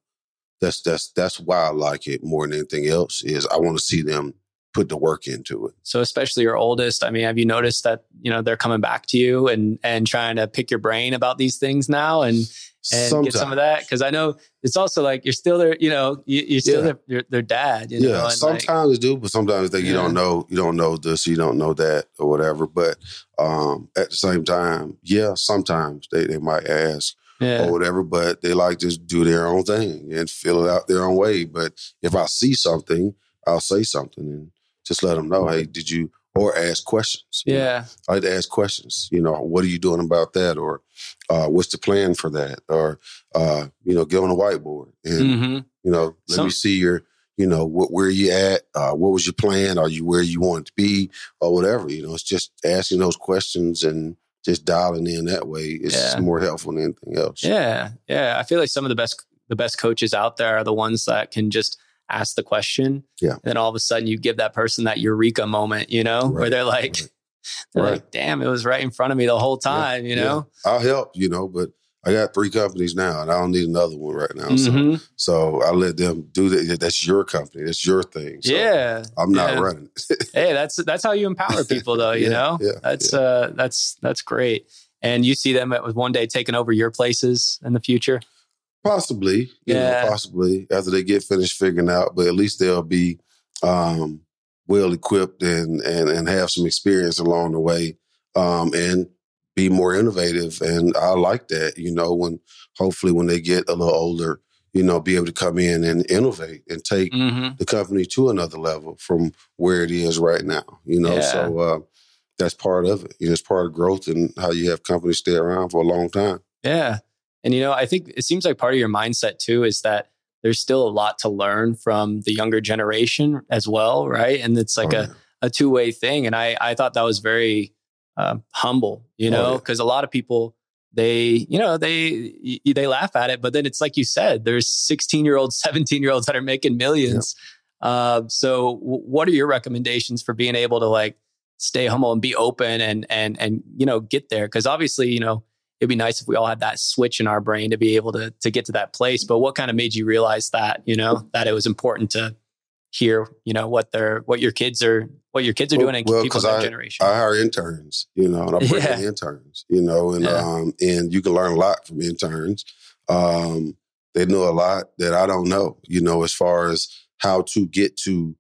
That's that's that's why I like it more than anything else. Is I want to see them put the work into it. So especially your oldest, I mean, have you noticed that you know they're coming back to you and and trying to pick your brain about these things now and and Sometimes. get some of that because I know it's also like you're still their, you know, you, are still yeah. their, their, dad. You yeah, know, sometimes like, do, but sometimes they, you don't know, you don't know this, you don't know that, or whatever. But um, at the same time, yeah, sometimes they, they might ask yeah. or whatever, but they like to do their own thing and fill it out their own way. But if I see something, I'll say something and just let them know, hey, did you or ask questions. Yeah. I like to ask questions. You know, what are you doing about that? Or uh, what's the plan for that? Or, uh, you know, get on a whiteboard and, mm-hmm. you know, let so, me see your, you know, what, where you at? Uh, what was your plan? Are you where you want to be or whatever? You know, it's just asking those questions and just dialing in that way is yeah. more helpful than anything else. Yeah. Yeah. I feel like some of the best, the best coaches out there are the ones that can just ask the question. Yeah. And then all of a sudden you give that person that eureka moment, you know, right. where they're like, right. they're right. like, damn, it was right in front of me the whole time, yeah. you know? Yeah. I'll help, you know, but I got three companies now and I don't need another one right now. Mm-hmm. So, so I let them do that. That's your company. That's your thing. So yeah. I'm not yeah. running. hey, that's, that's how you empower people though, you know, yeah, that's, uh, that's, that's great. And you see them with one day taking over your places in the future. Possibly, yeah, know, possibly after they get finished figuring out, but at least they'll be um, well equipped and, and and have some experience along the way, um, and be more innovative. And I like that, you know, when hopefully when they get a little older, you know, be able to come in and innovate and take mm-hmm. the company to another level from where it is right now. You know, yeah. so uh, that's part of it. You know, it's part of growth and how you have companies stay around for a long time. Yeah. And, you know, I think it seems like part of your mindset too is that there's still a lot to learn from the younger generation as well, right? And it's like oh, a, yeah. a two way thing. And I, I thought that was very uh, humble, you oh, know, because oh, yeah. a lot of people, they, you know, they they laugh at it, but then it's like you said, there's 16 year olds, 17 year olds that are making millions. Yeah. Uh, so, w- what are your recommendations for being able to like stay humble and be open and and and you know get there? Because obviously, you know, it'd be nice if we all had that switch in our brain to be able to to get to that place. But what kind of made you realize that, you know, that it was important to hear, you know, what their what your kids are what your kids are well, doing and well, people in that I, generation. I hire interns, you know, and I bring yeah. in interns, you know, and yeah. um and you can learn a lot from interns. Um they know a lot that I don't know, you know, as far as how to get to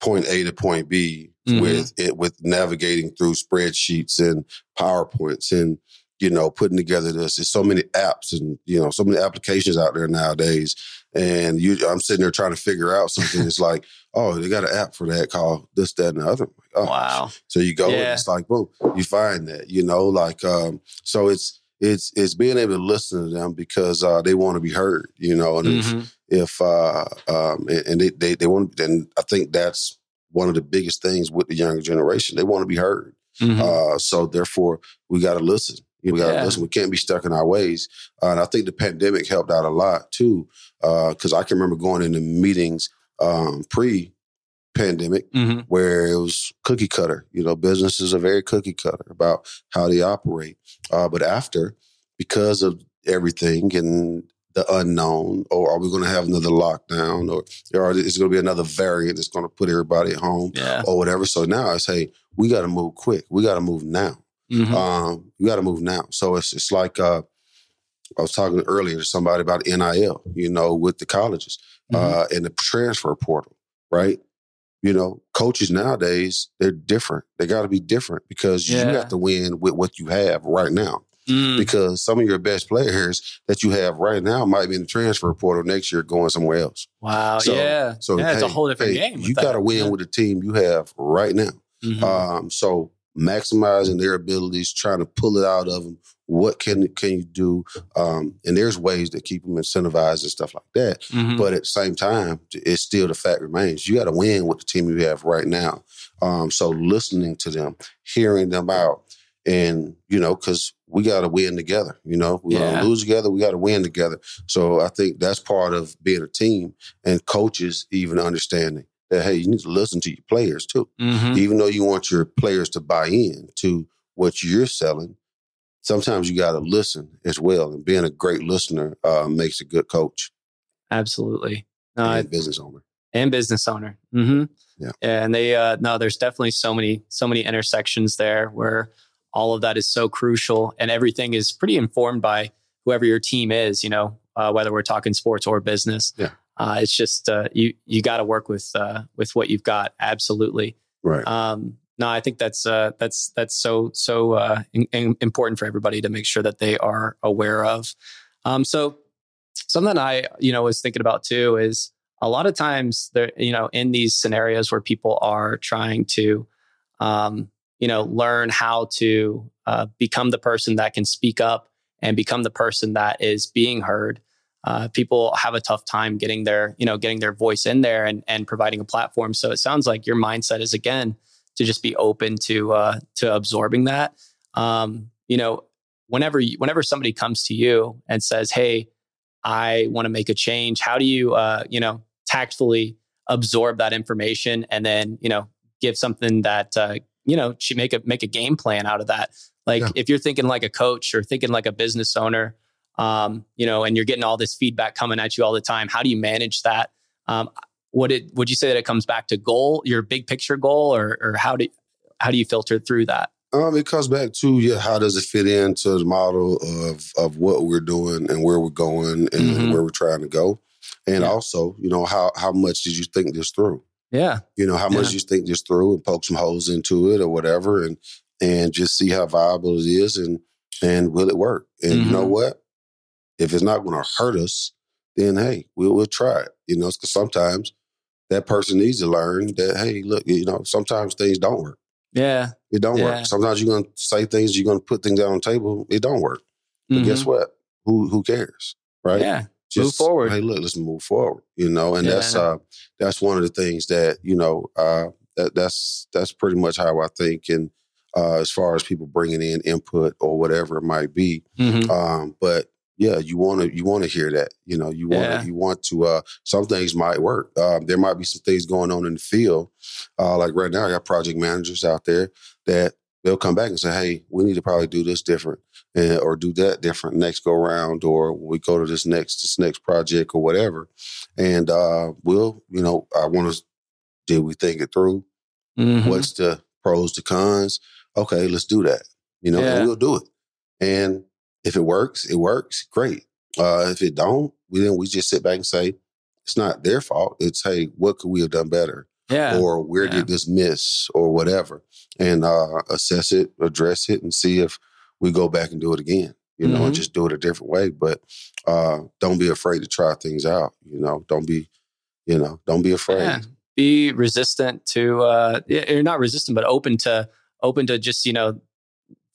point A to point B mm-hmm. with it with navigating through spreadsheets and PowerPoints and you know, putting together this. There's so many apps and, you know, so many applications out there nowadays. And you, I'm sitting there trying to figure out something. it's like, oh, they got an app for that called this, that, and the other. Oh. Wow. So you go yeah. and it's like, boom, you find that, you know, like, um, so it's, it's, it's being able to listen to them because, uh, they want to be heard, you know, and mm-hmm. if, if, uh, um, and, and they, they, they want, and I think that's one of the biggest things with the younger generation. They want to be heard. Mm-hmm. Uh, so therefore we got to listen we got yeah. listen. We can't be stuck in our ways. Uh, and I think the pandemic helped out a lot too, because uh, I can remember going into meetings um, pre pandemic mm-hmm. where it was cookie cutter. You know, businesses are very cookie cutter about how they operate. Uh, but after, because of everything and the unknown, or are we going to have another lockdown, or, or is going to be another variant that's going to put everybody at home, yeah. or whatever? So now I say we got to move quick. We got to move now. Mm-hmm. Um, you got to move now. So it's it's like uh, I was talking earlier to somebody about NIL, you know, with the colleges mm-hmm. uh, and the transfer portal, right? You know, coaches nowadays they're different. They got to be different because yeah. you have to win with what you have right now. Mm. Because some of your best players that you have right now might be in the transfer portal next year going somewhere else. Wow. So, yeah. So yeah, hey, it's a whole different hey, game. You got to win yeah. with the team you have right now. Mm-hmm. Um, so maximizing their abilities, trying to pull it out of them. What can can you do? Um, and there's ways to keep them incentivized and stuff like that. Mm-hmm. But at the same time, it's still the fact remains you got to win with the team you have right now. Um, so listening to them, hearing them out, and you know, because we got to win together. You know, we yeah. lose together. We got to win together. So I think that's part of being a team and coaches even understanding that hey, you need to listen to your players too. Mm-hmm. Even though you want your players to buy in to what you're selling, sometimes you got to listen as well. And being a great listener uh, makes a good coach. Absolutely. No, and I, business owner. And business owner. Mm-hmm. Yeah. And they uh, no, there's definitely so many so many intersections there where all of that is so crucial, and everything is pretty informed by whoever your team is. You know, uh, whether we're talking sports or business. Yeah. Uh, it's just uh, you you got to work with uh, with what you've got. Absolutely. Right. Um, no, I think that's uh, that's that's so so uh, in, in important for everybody to make sure that they are aware of. Um, so something I, you know, was thinking about too is a lot of times there, you know, in these scenarios where people are trying to, um, you know, learn how to uh, become the person that can speak up and become the person that is being heard. Uh, people have a tough time getting their, you know, getting their voice in there and and providing a platform. So it sounds like your mindset is again to just be open to uh, to absorbing that. Um, you know, whenever you, whenever somebody comes to you and says, "Hey, I want to make a change," how do you, uh, you know, tactfully absorb that information and then, you know, give something that uh, you know, she make a make a game plan out of that. Like yeah. if you're thinking like a coach or thinking like a business owner, um, you know, and you're getting all this feedback coming at you all the time, how do you manage that? Um, would it would you say that it comes back to goal, your big picture goal, or or how do how do you filter through that? Um, it comes back to yeah, how does it fit into the model of of what we're doing and where we're going and mm-hmm. where we're trying to go, and yeah. also you know how how much did you think this through? Yeah. You know, how much yeah. you think this through and poke some holes into it or whatever and and just see how viable it is and and will it work? And mm-hmm. you know mm-hmm. what? If it's not going to hurt us, then hey, we'll we'll try it. You know, because sometimes that person needs to learn that hey, look, you know, sometimes things don't work. Yeah, it don't yeah. work. Sometimes you're gonna say things, you're gonna put things out on the table, it don't work. But mm-hmm. guess what? Who who cares, right? Yeah, just move forward. Hey, look, let's move forward. You know, and yeah. that's uh that's one of the things that you know uh that that's that's pretty much how I think and uh as far as people bringing in input or whatever it might be. Mm-hmm. Um, but yeah, you want to you want to hear that. You know, you want yeah. you want to. Uh, some things might work. Um, there might be some things going on in the field. Uh, like right now, I got project managers out there that they'll come back and say, "Hey, we need to probably do this different, and, or do that different next go round, or we go to this next this next project or whatever." And uh, we'll, you know, I want to. Did we think it through? Mm-hmm. What's the pros, the cons? Okay, let's do that. You know, yeah. and we'll do it. And if it works, it works. Great. Uh, if it don't, we then we just sit back and say it's not their fault. It's hey, what could we have done better? Yeah. Or where yeah. did this miss or whatever? And uh, assess it, address it, and see if we go back and do it again. You know, mm-hmm. and just do it a different way. But uh, don't be afraid to try things out. You know, don't be, you know, don't be afraid. Yeah. Be resistant to. Uh, you're not resistant, but open to open to just you know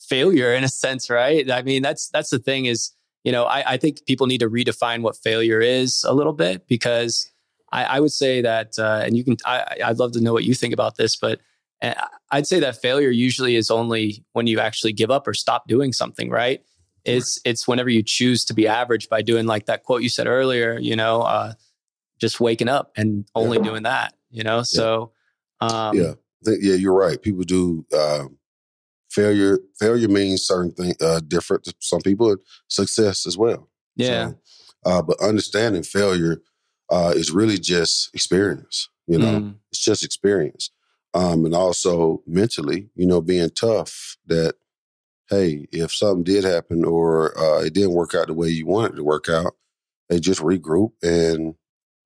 failure in a sense, right? I mean, that's that's the thing is, you know, I, I think people need to redefine what failure is a little bit because I, I would say that, uh, and you can, I, I'd love to know what you think about this, but uh, I'd say that failure usually is only when you actually give up or stop doing something, right? It's it's whenever you choose to be average by doing like that quote you said earlier, you know, uh, just waking up and only yeah. doing that, you know. So, um, yeah, yeah, you're right. People do um, failure failure means certain thing uh, different to some people success as well. Yeah. so, uh, but understanding failure uh, is really just experience you know? Mm. it's just experience. Um, and also mentally you know being tough that hey if something did happen or uh, it didn't work out the way you wanted it to work out they just regroup and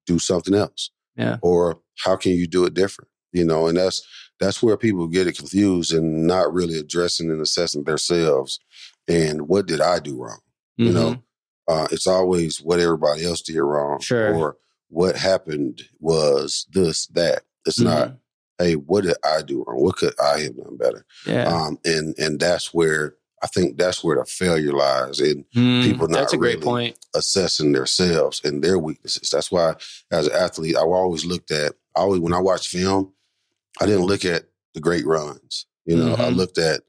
do something else. Yeah. Or how can you do it different you know? And that's that's where people get it confused and not really addressing and assessing themselves and what did i do wrong mm-hmm. you know mm-hmm. uh, it's always what everybody else did wrong sure. or what happened was this that it's mm-hmm. not hey what did i do wrong what could i have done better yeah. um, and and that's where I think that's where the failure lies in mm, people not that's a really great point. assessing themselves and their weaknesses. That's why, as an athlete, I always looked at. I always when I watch film, I didn't look at the great runs. You know, mm-hmm. I looked at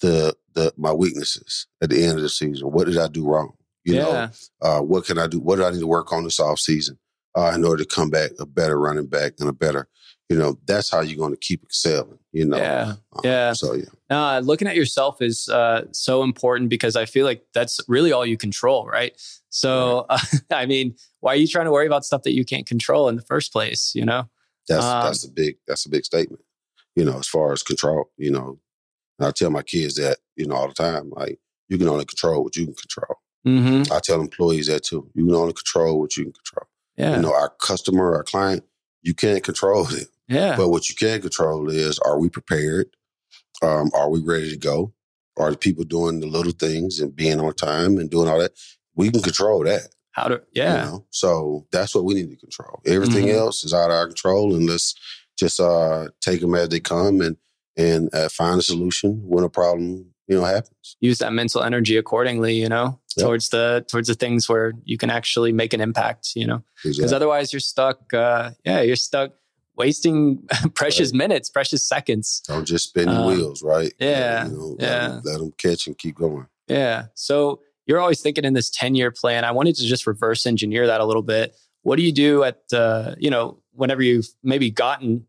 the the my weaknesses at the end of the season. What did I do wrong? You yeah. know, uh, what can I do? What do I need to work on this off season uh, in order to come back a better running back and a better, you know, that's how you're going to keep excelling. You know, yeah, um, yeah. So yeah, uh, looking at yourself is uh, so important because I feel like that's really all you control, right? So, right. I mean, why are you trying to worry about stuff that you can't control in the first place? You know. That's um, that's a big that's a big statement. You know, as far as control, you know, I tell my kids that you know all the time. Like you can only control what you can control. Mm-hmm. I tell employees that too. You can only control what you can control. Yeah. You know, our customer, our client, you can't control it. Yeah. But what you can control is are we prepared? Um, are we ready to go? Are the people doing the little things and being on time and doing all that? we can control that. How to, yeah. You know? So that's what we need to control. Everything mm-hmm. else is out of our control, and let's just uh, take them as they come and and uh, find a solution when a problem you know happens. Use that mental energy accordingly. You know, yep. towards the towards the things where you can actually make an impact. You know, because exactly. otherwise you're stuck. Uh, yeah, you're stuck wasting precious right. minutes, precious seconds. Don't just spin your uh, wheels, right? Yeah, you know, yeah. Let them, let them catch and keep going. Yeah. So you're always thinking in this 10 year plan. I wanted to just reverse engineer that a little bit. What do you do at, uh, you know, whenever you've maybe gotten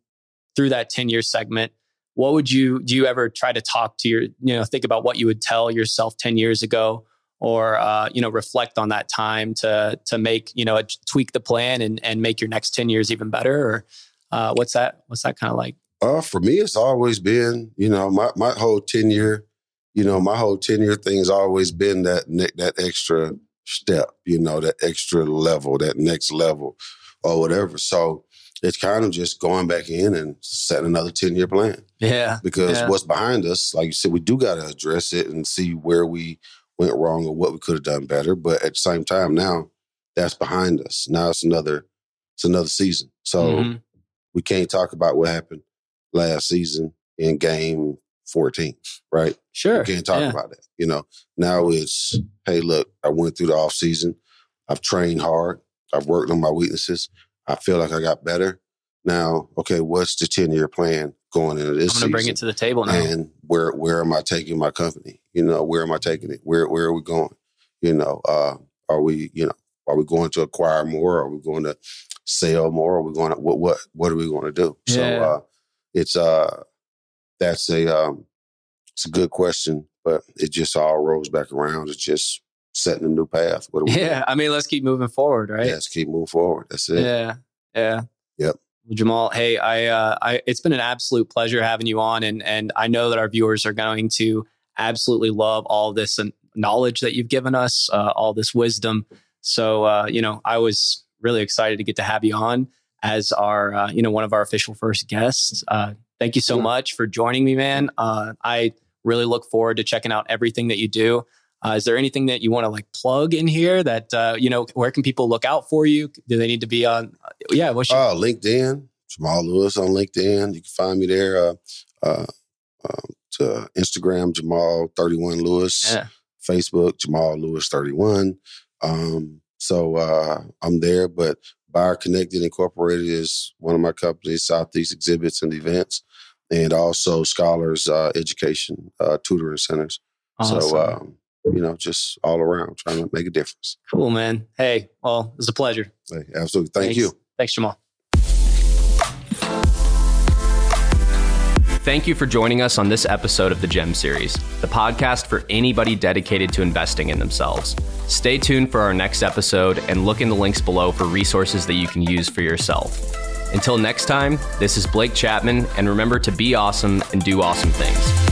through that 10 year segment? What would you, do you ever try to talk to your, you know, think about what you would tell yourself 10 years ago? or uh, you know reflect on that time to to make you know tweak the plan and and make your next 10 years even better or uh, what's that what's that kind of like uh, for me it's always been you know my my whole 10 year you know, my whole 10 year thing has always been that that extra step, you know, that extra level, that next level or whatever. So it's kind of just going back in and setting another 10 year plan. Yeah. Because yeah. what's behind us, like you said, we do got to address it and see where we went wrong or what we could have done better. But at the same time, now that's behind us. Now it's another, it's another season. So mm-hmm. we can't talk about what happened last season in game 14, right? Sure. You can't talk yeah. about that. You know, now it's, hey, look, I went through the off season. I've trained hard. I've worked on my weaknesses. I feel like I got better. Now, okay, what's the 10 year plan going into this I'm going to bring it to the table now. And where, where am I taking my company? You know, where am I taking it? Where, where are we going? You know, uh, are we, you know, are we going to acquire more? Are we going to sell more? Are we going to, what, what, what are we going to do? Yeah. So, uh, it's, uh, that's a um, it's a good question, but it just all rolls back around. It's just setting a new path. What yeah, doing? I mean, let's keep moving forward, right? Yeah, let's keep moving forward. That's it. Yeah, yeah. Yep. Well, Jamal, hey, I, uh, I, it's been an absolute pleasure having you on, and and I know that our viewers are going to absolutely love all this knowledge that you've given us, uh, all this wisdom. So, uh, you know, I was really excited to get to have you on as our, uh, you know, one of our official first guests. Uh, Thank you so much for joining me, man. Uh, I really look forward to checking out everything that you do. Uh, is there anything that you want to like plug in here that uh, you know? Where can people look out for you? Do they need to be on? Yeah, what's your- uh, LinkedIn? Jamal Lewis on LinkedIn. You can find me there. Uh, uh, uh, to Instagram, Jamal thirty one Lewis. Yeah. Facebook, Jamal Lewis thirty one. Um, so uh, I'm there, but Buyer Connected Incorporated is one of my companies, Southeast Exhibits and Events and also scholars uh, education uh, tutoring centers. Awesome. So, um, you know, just all around trying to make a difference. Cool, man. Hey, well, it's a pleasure. Hey, absolutely. Thank Thanks. you. Thanks, Jamal. Thank you for joining us on this episode of the GEM series, the podcast for anybody dedicated to investing in themselves. Stay tuned for our next episode and look in the links below for resources that you can use for yourself. Until next time, this is Blake Chapman, and remember to be awesome and do awesome things.